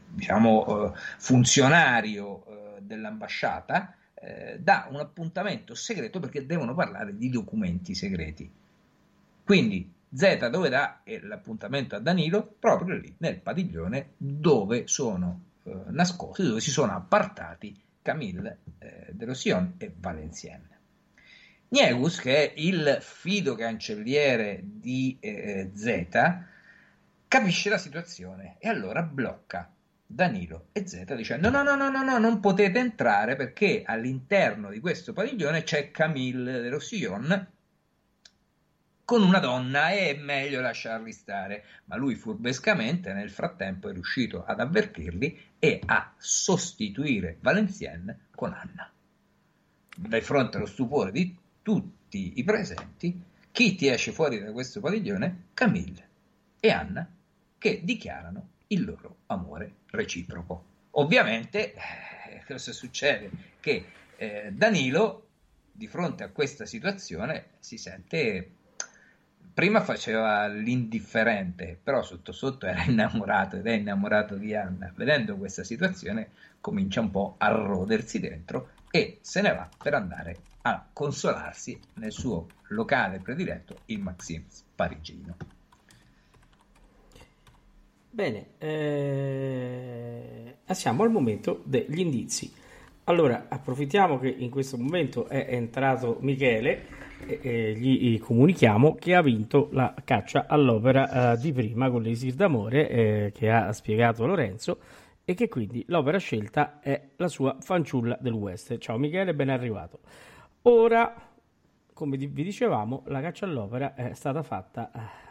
diciamo, funzionario dell'ambasciata, eh, dà un appuntamento segreto perché devono parlare di documenti segreti. Quindi Z dove dà l'appuntamento a Danilo? Proprio lì, nel padiglione dove sono eh, nascosti, dove si sono appartati Camille eh, de Roussillon e Valenciennes. Niegus, che è il fido cancelliere di eh, Z, capisce la situazione e allora blocca Danilo e Z dicendo no, no, no, no, no, non potete entrare perché all'interno di questo padiglione c'è Camille de Roussillon con una donna è meglio lasciarli stare. Ma lui furbescamente nel frattempo è riuscito ad avvertirli e a sostituire Valenciennes con Anna. Di fronte allo stupore di tutti i presenti, chi ti esce fuori da questo padiglione? Camille e Anna, che dichiarano il loro amore reciproco. Ovviamente, eh, cosa succede? Che eh, Danilo, di fronte a questa situazione, si sente prima faceva l'indifferente, però sotto sotto era innamorato ed è innamorato di Anna. Vedendo questa situazione comincia un po' a rodersi dentro e se ne va per andare a consolarsi nel suo locale prediletto, il Maxims parigino. Bene, eh, siamo al momento degli indizi. Allora, approfittiamo che in questo momento è entrato Michele e gli comunichiamo che ha vinto la caccia all'opera eh, di prima con l'Esir d'amore eh, che ha spiegato Lorenzo e che quindi l'opera scelta è la sua fanciulla del West. Ciao Michele, ben arrivato. Ora, come vi dicevamo, la caccia all'opera è stata fatta eh,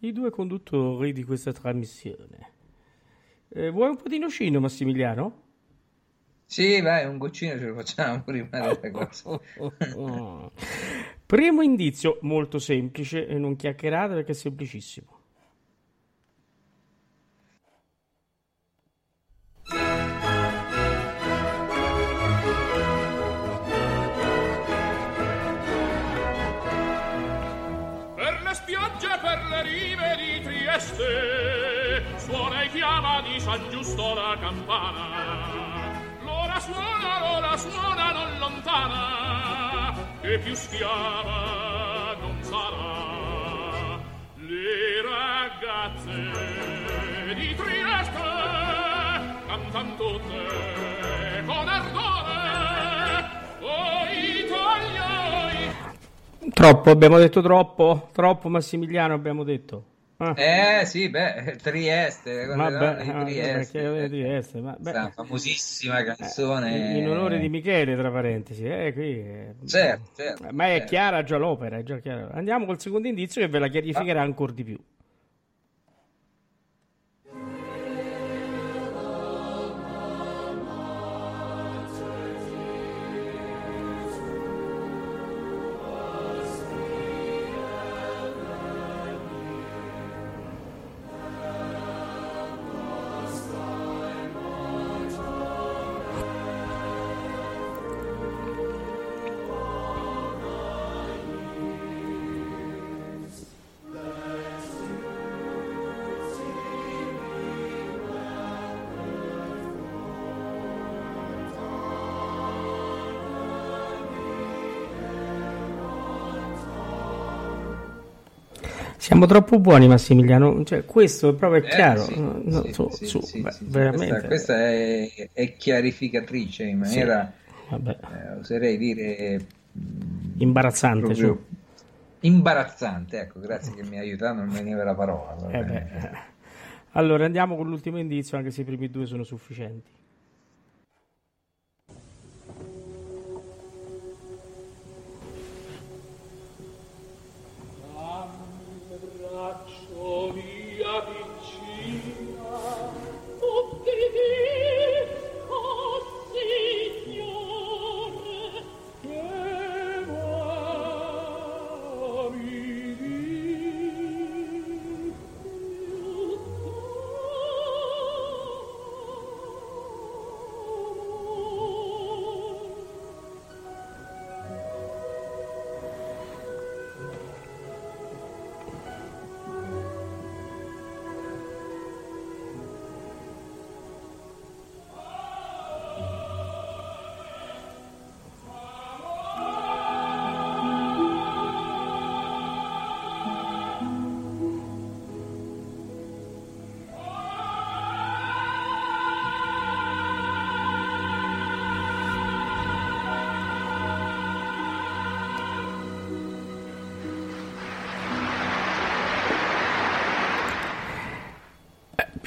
dai due conduttori di questa trasmissione. Eh, vuoi un po' di nocino, Massimiliano? Sì, vai, un goccino ce lo facciamo prima delle cose. Primo indizio, molto semplice, e non chiacchierate perché è semplicissimo. San Giusto la campana suona, l'ora suona non lontana, che più schiava non sarà. Le ragazze di Trieste cantan tutte con ardore, o Italia, Troppo, abbiamo detto troppo, troppo Massimiliano abbiamo detto. Ah. Eh sì, beh, Trieste, Vabbè, di Trieste, Trieste ma, beh, famosissima canzone. Eh, in onore di Michele, tra parentesi. Eh, qui, eh, certo, certo, ma è certo. chiara già l'opera, è già chiara. Andiamo col secondo indizio che ve la chiarificherà ah. ancora di più. Siamo troppo buoni, Massimiliano. Cioè, questo è proprio eh, chiaro. Sì, sì, sì, sì, sì, veramente. Questa, è, è, chiarificatrice in maniera, eh, oserei dire, imbarazzante. proprio, Imbarazzante, ecco, grazie che mi ha aiutato, non mi veniva la parola. Eh beh. Allora andiamo con l'ultimo indizio, anche se i primi due sono sufficienti.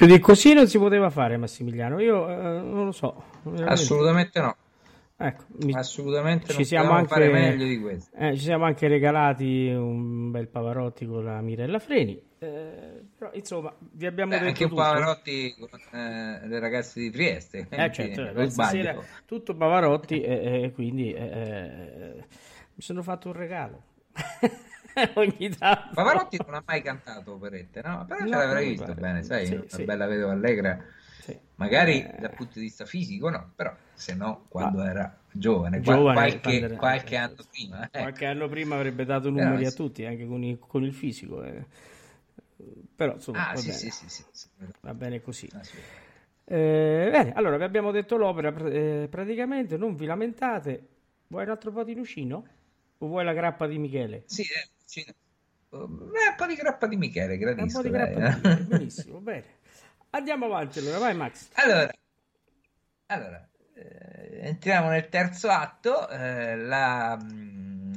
Più di così non si poteva fare, Massimiliano. Io eh, non lo so. veramente. Assolutamente no. Ecco, mi- Assolutamente ci siamo anche, fare meglio di questo. eh, ci siamo anche regalati un bel Pavarotti con la Mirella Freni. eh, però insomma, vi abbiamo Beh, detto anche un tutto. Pavarotti con eh, le ragazze di Trieste. Eh, certo, stasera sbaglio. tutto Pavarotti e, e quindi eh, eh, mi sono fatto un regalo. Ogni tanto. Pavarotti non ha mai cantato operette, no? Però No, ce mi visto pare. bene, sai, Sì, una sì. bella vedova allegra. Sì. Magari Eh, dal punto di vista fisico no, però se no quando Ma- era giovane, giovane, qualche, era- qualche anno prima. eh. Qualche anno prima avrebbe dato Però numeri a sì. tutti, anche con, i- con il fisico. eh. Però insomma, Ah, va, sì, bene, sì, sì, sì, sì. va bene così. Assolutamente. Eh, bene, allora vi abbiamo detto l'opera eh, praticamente, non vi lamentate. Vuoi un altro po' di Lucino? O vuoi la grappa di Michele? Sì, eh, Oh, beh, un po' di grappa di Michele, Un gradisco. po' di dai, grappa di eh. Michele, benissimo, bene. Andiamo avanti allora, vai Max. Allora, allora eh, entriamo nel terzo atto. eh, la mm,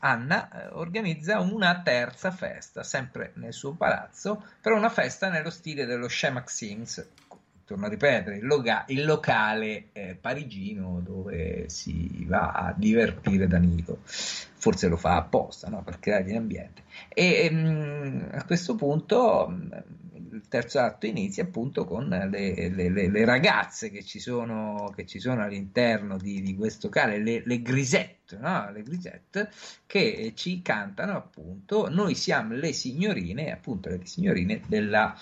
Anna eh, organizza una terza festa, sempre nel suo palazzo, però una festa nello stile dello Chez Maxims. Torno a ripetere, il, loga- il locale eh, parigino dove si va a divertire Danilo. Forse lo fa apposta, no? Per creare l'ambiente. E ehm, a questo punto mh, il terzo atto inizia appunto con le, le- le- le ragazze che ci sono, che ci sono all'interno di, di questo locale, le, grisette, no? Le grisette che ci cantano appunto Noi siamo le signorine, appunto le signorine della,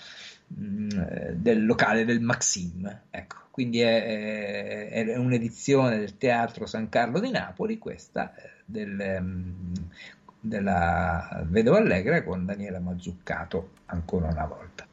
del locale del Maxim. Ecco, quindi è, è- è un'edizione del Teatro San Carlo di Napoli, questa eh, del, mm, della Vedova Allegra con Daniela Mazzuccato ancora una volta.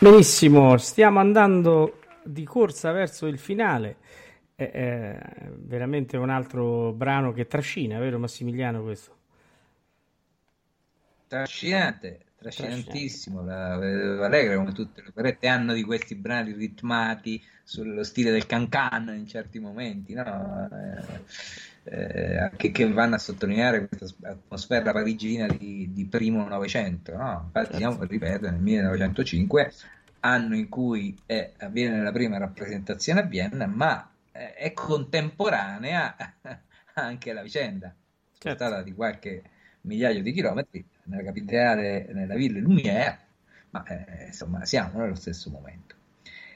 Benissimo, stiamo andando di corsa verso il finale. È, è veramente un altro brano che trascina, vero Massimiliano questo? Trascinante, trascinantissimo. La Vedova Allegra, come tutte le operette, hanno di questi brani ritmati sullo stile del cancan in certi momenti, no? Eh, eh, che, che vanno a sottolineare questa atmosfera parigina di, di primo Novecento. No? Infatti, siamo, ripeto, nel 1905, anno in cui è, avviene la prima rappresentazione a Vienna, ma eh, è contemporanea anche la vicenda, certo. stata di qualche migliaio di chilometri nella capitale, nella Ville Lumière, ma eh, insomma siamo nello stesso momento.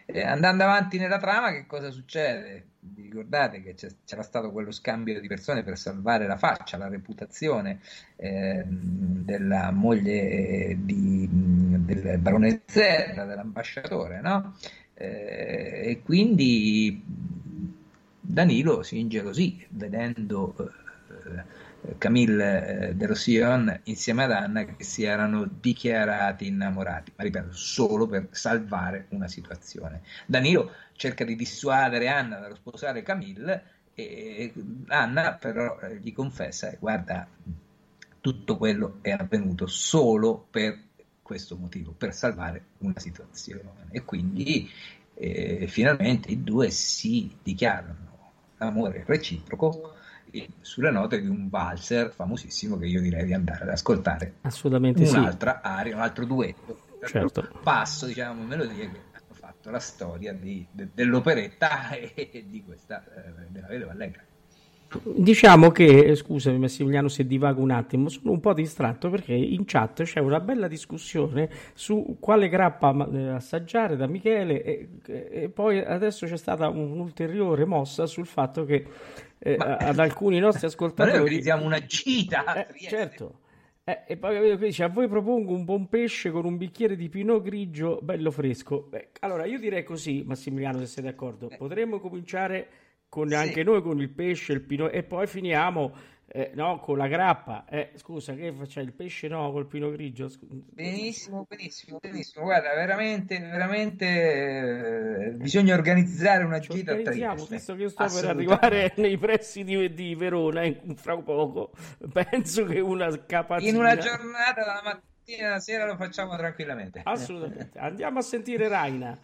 Eh, andando avanti nella trama, che cosa succede? Vi ricordate che c'era stato quello scambio di persone per salvare la faccia, la reputazione eh, della moglie di, del barone Zerda, dell'ambasciatore, no? Eh, e quindi Danilo si ingelosì vedendo eh, Camille eh, de Roussillon insieme ad Anna che si erano dichiarati innamorati, ma ripeto, solo per salvare una situazione. Danilo cerca di dissuadere Anna dallo sposare Camille e Anna però eh, gli confessa, guarda, tutto quello è avvenuto solo per questo motivo, per salvare una situazione. E quindi eh, finalmente i due si dichiarano l'amore reciproco sulle note di un valzer famosissimo che io direi di andare ad ascoltare. Assolutamente Un'altra sì. aria, un altro duetto. Certo. Passo, diciamo, melodie che hanno fatto la storia di, de, dell'operetta e di questa eh, della Vedova Allegra. Diciamo che, scusami Massimiliano se divago un attimo, sono un po' distratto perché in chat c'è una bella discussione su quale grappa eh, assaggiare da Michele e, e poi adesso c'è stata un'ulteriore mossa sul fatto che eh, ad alcuni nostri ascoltatori... Noi organizziamo una gita. Eh, certo. Eh, e poi capito che dice a voi propongo un buon pesce con un bicchiere di pinot grigio bello fresco. Beh, allora io direi così, Massimiliano, se sei d'accordo, eh. potremmo cominciare con sì. anche noi con il pesce, il pinot e poi finiamo eh, no, con la grappa. Eh, scusa, che facciamo il pesce no col pino grigio? Benissimo, benissimo, benissimo. Guarda, veramente, veramente eh, bisogna organizzare una Ci gita Trieste. Visto che io sto per arrivare nei pressi di, di Verona in, fra poco, penso che una capacità... In una giornata dalla mattina alla sera lo facciamo tranquillamente. Assolutamente. Andiamo a sentire Raina.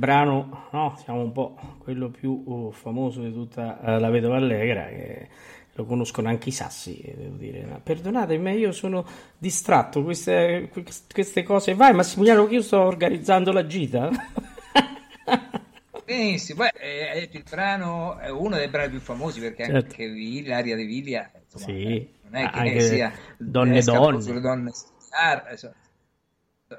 Brano, no, siamo un po' quello più uh, famoso di tutta uh, la Vedova Allegra, che lo conoscono anche i sassi, devo dire. Perdonatemi, io sono distratto, queste, queste cose. Vai Massimiliano, che io sto organizzando la gita. Benissimo, Beh, eh, hai detto il brano è uno dei brani più famosi perché certo. anche Villa, Aria di Viglia, insomma, sì. Eh, non è che sia donne donne. Donne star,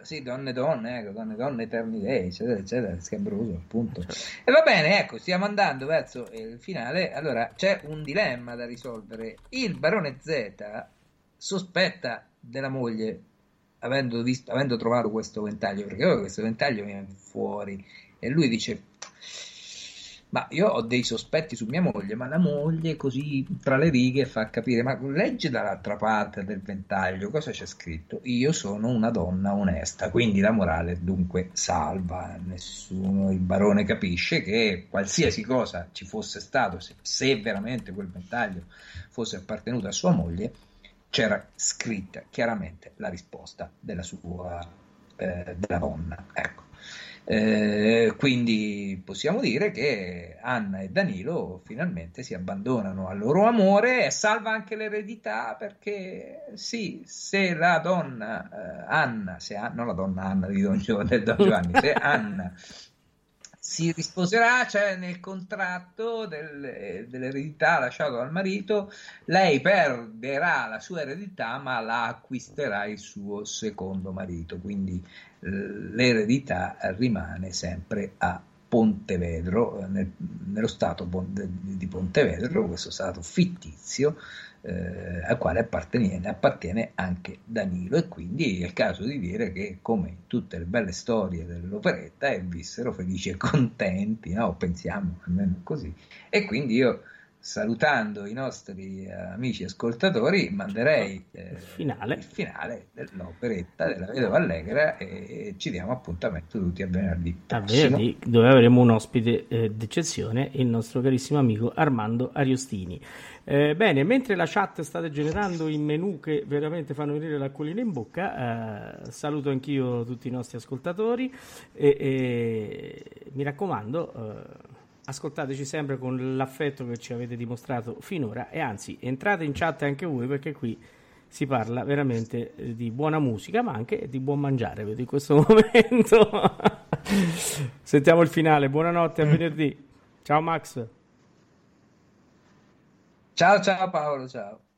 sì, donne donne, ecco, donne donne, eterni dei, eccetera, eccetera, scabroso, appunto. Certo. E va bene, ecco, stiamo andando verso il finale. Allora, c'è un dilemma da risolvere. Il barone Z sospetta della moglie, avendo, visto, avendo trovato questo ventaglio, perché oh, questo ventaglio viene fuori, e lui dice, ma io ho dei sospetti su mia moglie, ma la moglie così tra le righe fa capire, ma legge dall'altra parte del ventaglio cosa c'è scritto. Io sono una donna onesta, quindi la morale dunque salva. Nessuno, il barone capisce che qualsiasi cosa ci fosse stato, se, se veramente quel ventaglio fosse appartenuto a sua moglie, c'era scritta chiaramente la risposta della sua eh, della donna. Ecco. Eh, quindi possiamo dire che Anna e Danilo finalmente si abbandonano al loro amore e salva anche l'eredità perché sì, se la donna eh, Anna, se, non la donna Anna di Don, Giovanni, se Anna si risposerà, cioè nel contratto del, dell'eredità lasciato dal marito, lei perderà la sua eredità ma la acquisterà il suo secondo marito, quindi l'eredità rimane sempre a Pontevedro, nel, nello stato di Pontevedro, questo stato fittizio eh, al quale appartiene, appartiene, anche Danilo e quindi è il caso di dire che come in tutte le belle storie dell'operetta eh, vissero felici e contenti, no? pensiamo almeno così e quindi io salutando i nostri eh, amici ascoltatori, manderei eh, il, finale. il, finale. dell'operetta della Vedova Allegra e ci diamo appuntamento tutti a venerdì. A venerdì, dove avremo un ospite eh, d'eccezione, il nostro carissimo amico Armando Ariostini. Eh, bene, mentre la chat state generando i menu che veramente fanno venire l'acquolina in bocca, eh, saluto anch'io tutti i nostri ascoltatori e, e mi raccomando eh, ascoltateci sempre con l'affetto che ci avete dimostrato finora e anzi entrate in chat anche voi perché qui si parla veramente eh, di buona musica ma anche di buon mangiare vedo in questo momento. Sentiamo il finale. Buonanotte a venerdì. Ciao Max. Ciao ciao Paolo ciao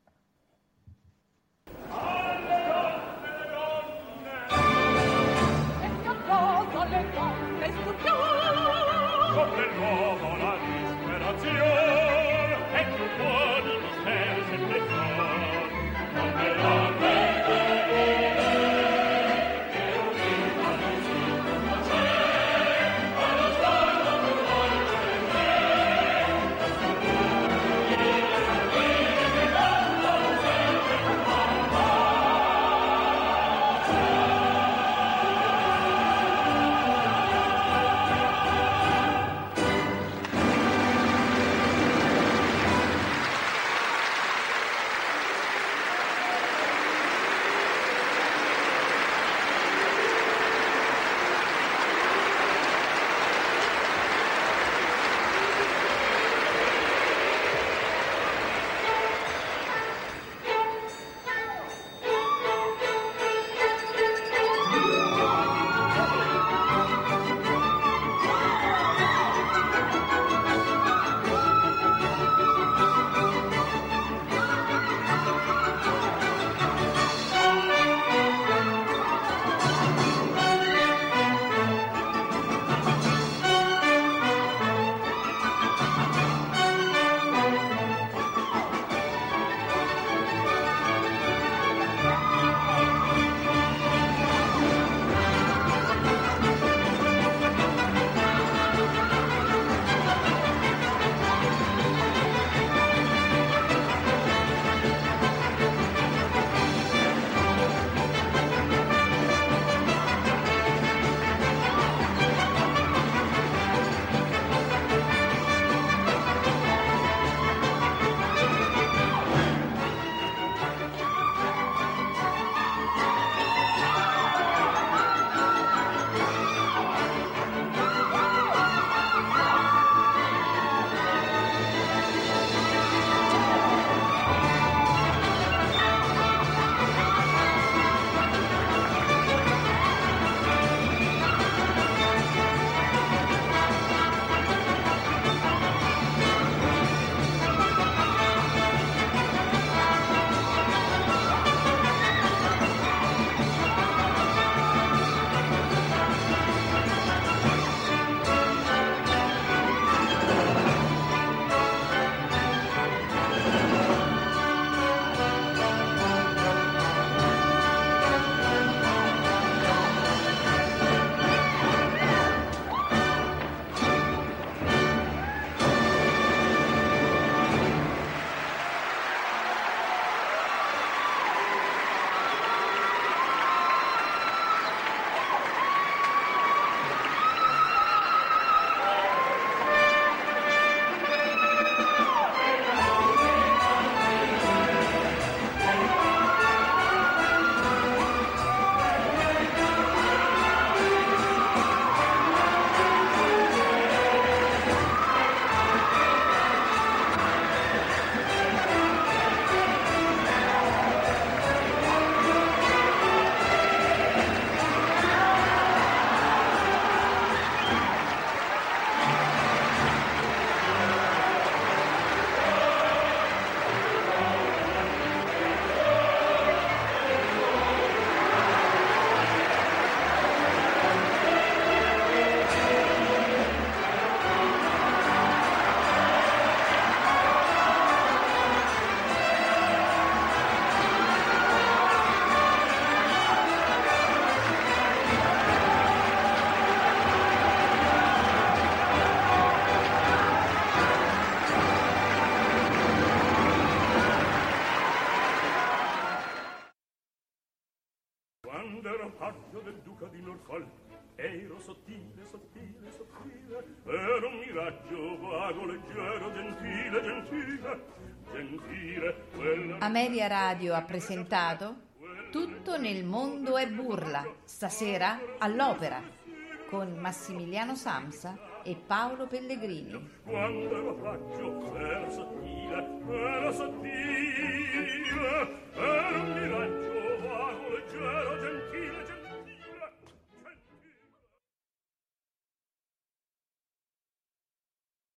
vago, leggero, gentile, gentile, gentile. Quella... Ameria Radio ha presentato Tutto nel mondo è burla, stasera all'opera, con Massimiliano Samsa e Paolo Pellegrini. Quando lo faccio era sottile, era sottile, era un viaggio vago, leggero, gentile.